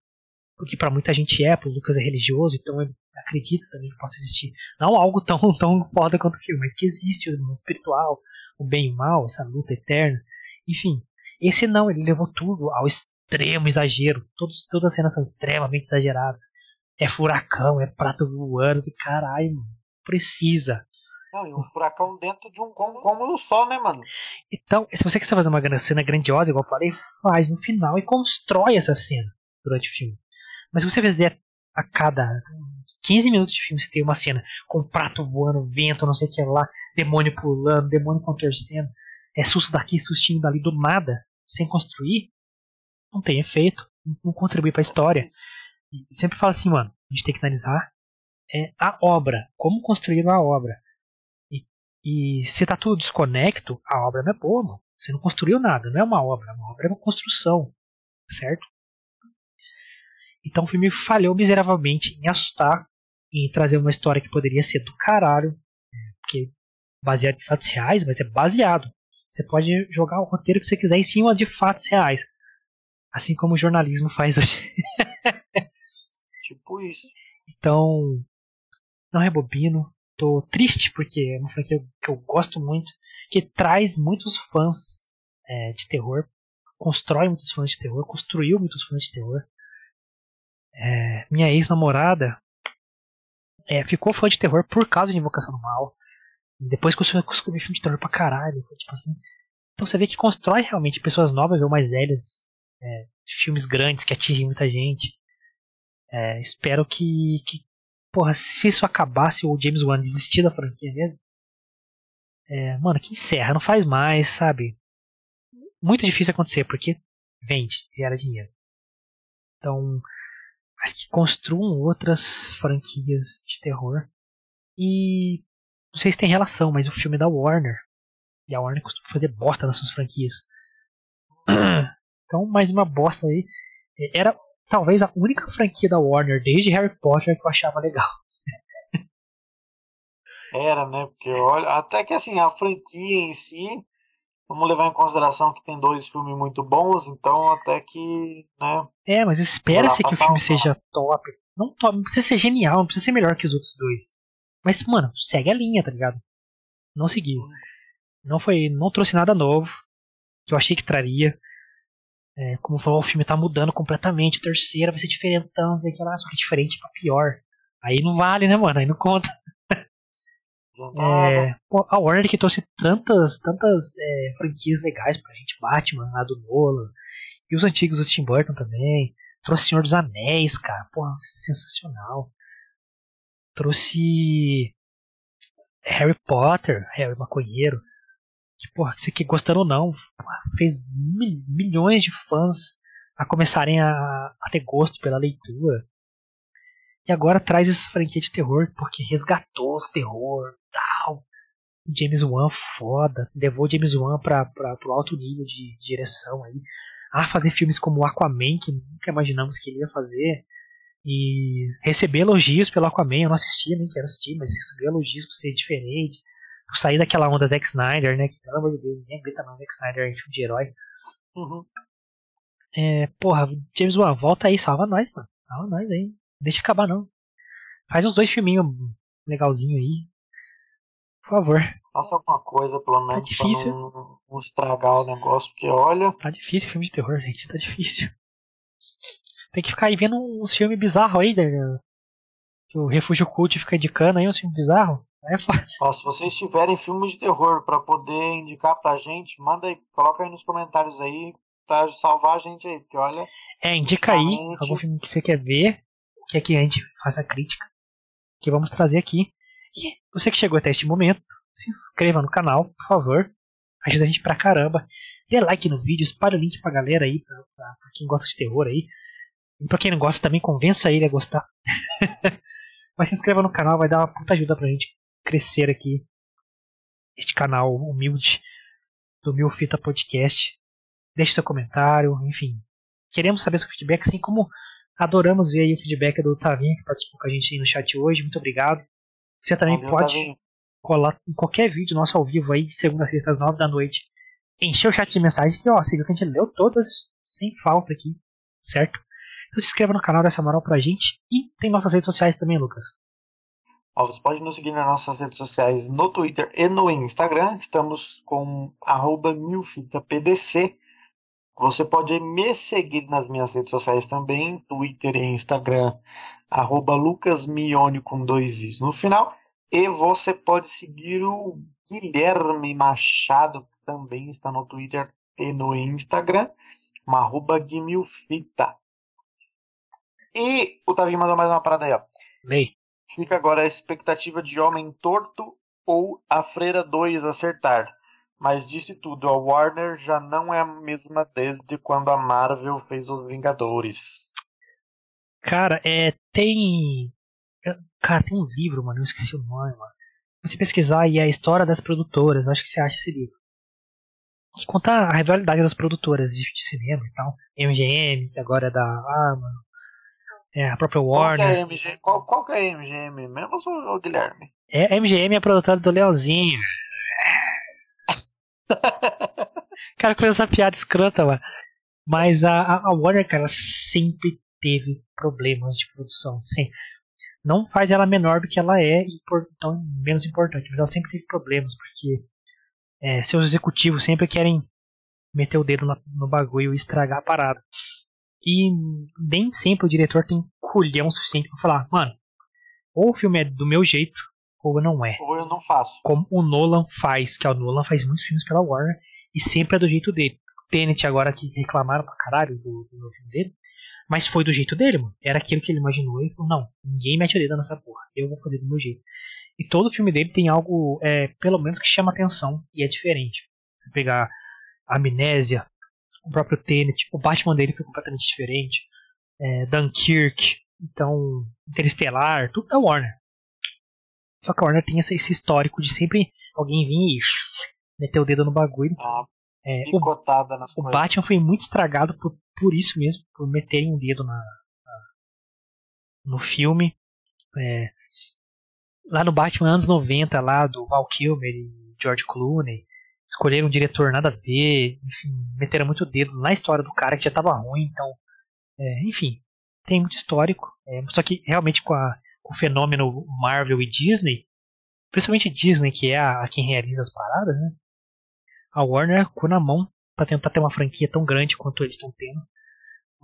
Porque para muita gente é, o Lucas é religioso, então ele acredita também que possa existir. Não algo tão, tão foda quanto o filme, mas que existe o mundo espiritual, o bem e o mal, essa luta eterna. Enfim, esse não, ele levou tudo ao extremo exagero. Todos, todas as cenas são extremamente exageradas. É furacão, é prato voando, que caralho, mano. Precisa. Não, e um furacão dentro de um cômodo só, né, mano? Então, se você quiser fazer uma cena grandiosa, igual eu falei, faz no final e constrói essa cena durante o filme. Mas se você fizer a cada 15 minutos de filme, você tem uma cena com prato voando, vento, não sei o que lá, demônio pulando, demônio contorcendo, é susto daqui, sustinho dali, do nada, sem construir, não tem efeito, não contribui para a história. E sempre falo assim, mano, a gente tem que analisar é a obra, como construíram a obra. E, e se tá tudo desconecto, a obra não é boa, mano. Você não construiu nada, não é uma obra, uma obra é uma construção, certo? Então o filme falhou miseravelmente em assustar, em trazer uma história que poderia ser do caralho, é, porque baseado em fatos reais, mas é baseado. Você pode jogar o roteiro que você quiser em cima de fatos reais. Assim como o jornalismo faz hoje. tipo isso. Então, não rebobino. Tô triste porque é uma franquia que eu gosto muito, que traz muitos fãs é, de terror, constrói muitos fãs de terror, construiu muitos fãs de terror. É, minha ex-namorada é, ficou fã de terror por causa de Invocação do Mal. Depois que eu filme de terror pra caralho. Tipo assim. Então você vê que constrói realmente pessoas novas ou mais velhas é, filmes grandes que atingem muita gente. É, espero que, que, porra, se isso acabasse o James Wan desistir da franquia mesmo, é, mano, que encerra, não faz mais, sabe? Muito difícil acontecer, porque vende, gera dinheiro. Então, mas que construam outras franquias de terror. E não sei se tem relação, mas o filme é da Warner. E a Warner costuma fazer bosta nas suas franquias. Então, mais uma bosta aí. Era talvez a única franquia da Warner desde Harry Potter que eu achava legal. Era, né? Porque olha, até que assim, a franquia em si, vamos levar em consideração que tem dois filmes muito bons, então até que, né? É, mas espera-se que o filme um seja top. Não top, não precisa ser genial, não precisa ser melhor que os outros dois. Mas, mano, segue a linha, tá ligado? Não seguiu. Não foi. Não trouxe nada novo. Que eu achei que traria. É, como falou, o filme tá mudando completamente. Terceira vai ser diferentão, não sei o que lá, só que diferente pra pior. Aí não vale, né, mano? Aí não conta. É, pô, a Warner que trouxe tantas, tantas é, franquias legais pra gente, Batman, a do Nolan, e os antigos do Tim Burton também. Trouxe Senhor dos Anéis, cara, porra, sensacional. Trouxe Harry Potter, Harry Maconheiro, que porra, você que gostando ou não, porra, fez mil, milhões de fãs a começarem a, a ter gosto pela leitura. E agora traz essa franquia de terror porque resgatou os terror, tal. James Wan foda, levou James Wan para pro alto nível de, de direção aí. A fazer filmes como Aquaman, que nunca imaginamos que ele ia fazer. E receber elogios pelo Aquaman, eu não assisti, nem quero assistir, mas receber elogios por ser diferente. Por sair daquela onda Zack Snyder, né? Que pelo amor de Deus, ninguém aguenta mais Zack Snyder em filme de herói. Uhum. É, porra, James Wan, volta aí, salva nós, mano. Salva nós aí. Deixa acabar não. Faz uns dois filminhos legalzinho aí. Por favor. Faça alguma coisa, pelo Tá menos, difícil. pra não, não estragar o negócio, porque olha. Tá difícil filme de terror, gente. Tá difícil. Tem que ficar aí vendo uns filmes bizarros aí, né? Que o Refúgio Cult fica indicando aí uns filmes bizarros. É fácil. Ó, se vocês tiverem filmes de terror pra poder indicar pra gente, manda aí, coloca aí nos comentários aí pra salvar a gente aí, porque olha, É, indica aí algum filme que você quer ver. Que aqui a gente faça a crítica. Que vamos trazer aqui. E você que chegou até este momento, se inscreva no canal, por favor. Ajuda a gente pra caramba. Dê like no vídeo, espalhe o link pra galera aí, pra, pra- pra quem gosta de terror aí. E pra quem não gosta também, convença ele a gostar. Mas se inscreva no canal, vai dar uma puta ajuda pra gente crescer aqui. Este canal humilde do Mil Fita Podcast. Deixe seu comentário, enfim. Queremos saber seu feedback, assim como adoramos ver aí o feedback do Tavinho, que participou com a gente aí no chat hoje. Muito obrigado. Você também Valeu, pode Tavinho. colar em qualquer vídeo nosso ao vivo aí, de segunda a sexta às nove da noite. Encher o chat de mensagens que, ó, você viu que a gente leu todas sem falta aqui, certo? Então se inscreva no canal dessa moral pra gente. E tem nossas redes sociais também, Lucas. Ó, você pode nos seguir nas nossas redes sociais no Twitter e no Instagram. Estamos com arroba milfitapdc. Você pode me seguir nas minhas redes sociais também, Twitter e Instagram, arroba lucasmione com dois is no final. E você pode seguir o Guilherme Machado, que também está no Twitter e no Instagram, uma arroba guimilfita. E o Tavinho mandou mais uma parada aí, ó. Lei. Fica agora a expectativa de Homem Torto ou A Freira 2 acertar. Mas disse tudo, a Warner já não é a mesma desde quando a Marvel fez Os Vingadores. Cara, é. Tem. é, Cara, tem um livro, mano, eu esqueci o nome, mano. Se você pesquisar aí a história das produtoras, eu acho que você acha esse livro. Que conta a rivalidade das produtoras de, de cinema e tal. MGM, que agora é da Arma. É, a própria Qual que, Warner. é a MG... qual, qual que é a MGM mesmo, ô, Guilherme? É, a MGM é a produtora do Leozinho. cara, com essa piada escrota, mano. Mas a, a Warner, cara, sempre teve problemas de produção. Sempre. Não faz ela menor do que ela é, então menos importante. Mas ela sempre teve problemas, porque é, seus executivos sempre querem meter o dedo na- no bagulho e estragar a parada. E nem sempre o diretor tem culhão suficiente pra falar, mano, ou o filme é do meu jeito, ou não é. Ou eu não faço. Como o Nolan faz, que é o Nolan faz muitos filmes pela Warner, e sempre é do jeito dele. Tenet agora que reclamaram pra caralho do, do filme dele, mas foi do jeito dele, mano. Era aquilo que ele imaginou e falou, não, ninguém mete o dedo nessa porra, eu vou fazer do meu jeito. E todo filme dele tem algo, é, pelo menos, que chama atenção e é diferente. Você pegar a Amnésia, o próprio Tenet, o Batman dele foi completamente diferente. É, Dunkirk, então, Interestelar, tudo da Warner. Só que a Warner tem esse, histórico de sempre alguém vir e meter o dedo no bagulho. A É, o, o. Batman foi muito estragado por, por isso mesmo, por meterem um dedo na, na- no filme. É, lá no Batman anos 90, lá do Val Kilmer e George Clooney, escolheram um diretor nada a ver, enfim, meteram muito dedo na história do cara que já tava ruim, então, é, enfim, tem muito histórico. é, só que realmente com, a- com o fenômeno Marvel e Disney, principalmente Disney, que é a, a quem realiza as paradas, né? A Warner com na mão para tentar ter uma franquia tão grande quanto eles estão tendo.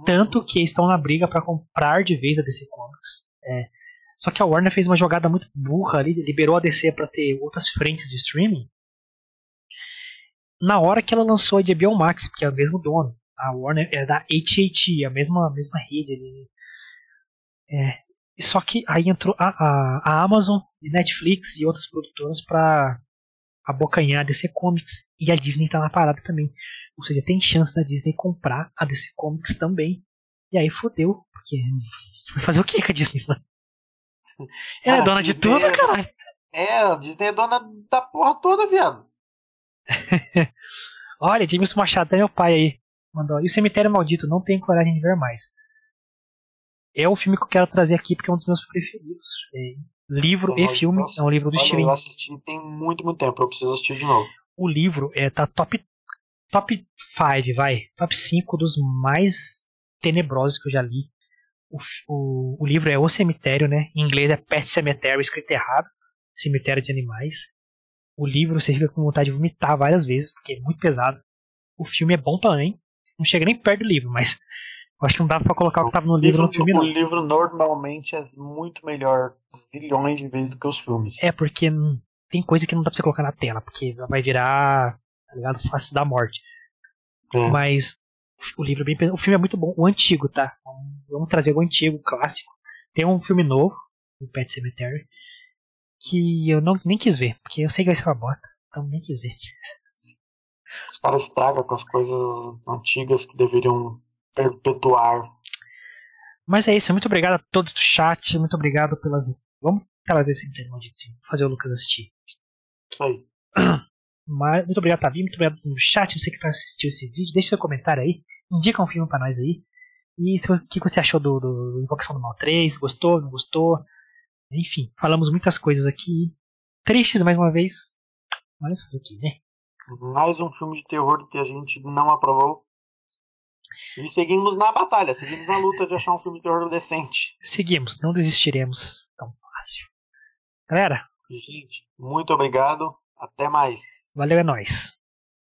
Tanto que estão na briga para comprar de vez a DC Comics. É. Só que a Warner fez uma jogada muito burra ali, liberou a DC para ter outras frentes de streaming. Na hora que ela lançou a HBO Max, porque é o mesmo dono. A Warner é da AT&T, a mesma, a mesma rede ali. É, só que aí entrou a, a, a Amazon, Netflix e outras produtoras para abocanhar a DC Comics. E a Disney tá na parada também. Ou seja, tem chance da Disney comprar a DC Comics também. E aí fodeu, porque vai fazer o que com a Disney, mano? Ela é dona de tudo, é... caralho. É, a Disney é dona da porra toda, viado. Olha, James Machado é meu pai aí. Mandou. E o Cemitério Maldito, não tenho coragem de ver mais. É o filme que eu quero trazer aqui porque é um dos meus preferidos. É livro e filme, é um livro do Steven. Eu assisti tem muito, muito tempo, eu preciso assistir de novo. O livro é tá top top 5, vai, top 5 dos mais tenebrosos que eu já li. O, o, o, livro é O Cemitério, né? Em inglês é Pet Cemetery, escrito errado. Cemitério de Animais. O livro você fica com vontade de vomitar várias vezes, porque é muito pesado. O filme é bom também. Não chega nem perto do livro, mas acho que não dá pra colocar o que tava no livro, livro no filme, não. O livro normalmente é muito melhor, zilhões de vezes do que os filmes. É, porque tem coisa que não dá pra você colocar na tela, porque vai virar, tá ligado? Face da morte. É. Mas o livro é bem. O filme é muito bom. O antigo, tá? Vamos trazer o antigo, o clássico. Tem um filme novo, o Pet Cemetery, que eu não, nem quis ver, porque eu sei que vai ser uma bosta, então nem quis ver. Os caras estragam com as coisas antigas que deveriam perpetuar. Mas é isso, muito obrigado a todos do chat, muito obrigado pelas. Vamos trazer esse tema sim, fazer o Lucas assistir. Aí. Mas, muito obrigado, Tavi, muito obrigado no chat, você que está assistindo esse vídeo, deixe seu comentário aí, indica um filme para nós aí. E o que você achou do, do Invocação do Mal 3? Gostou, não gostou? Enfim, falamos muitas coisas aqui. Tristes mais uma vez. Mas fazer o que, né? Mais um filme de terror que a gente não aprovou. E seguimos na batalha, seguimos na luta de achar um filme de terror decente. Seguimos, não desistiremos tão fácil. Galera. Gente, muito obrigado. Até mais. Valeu, é nóis.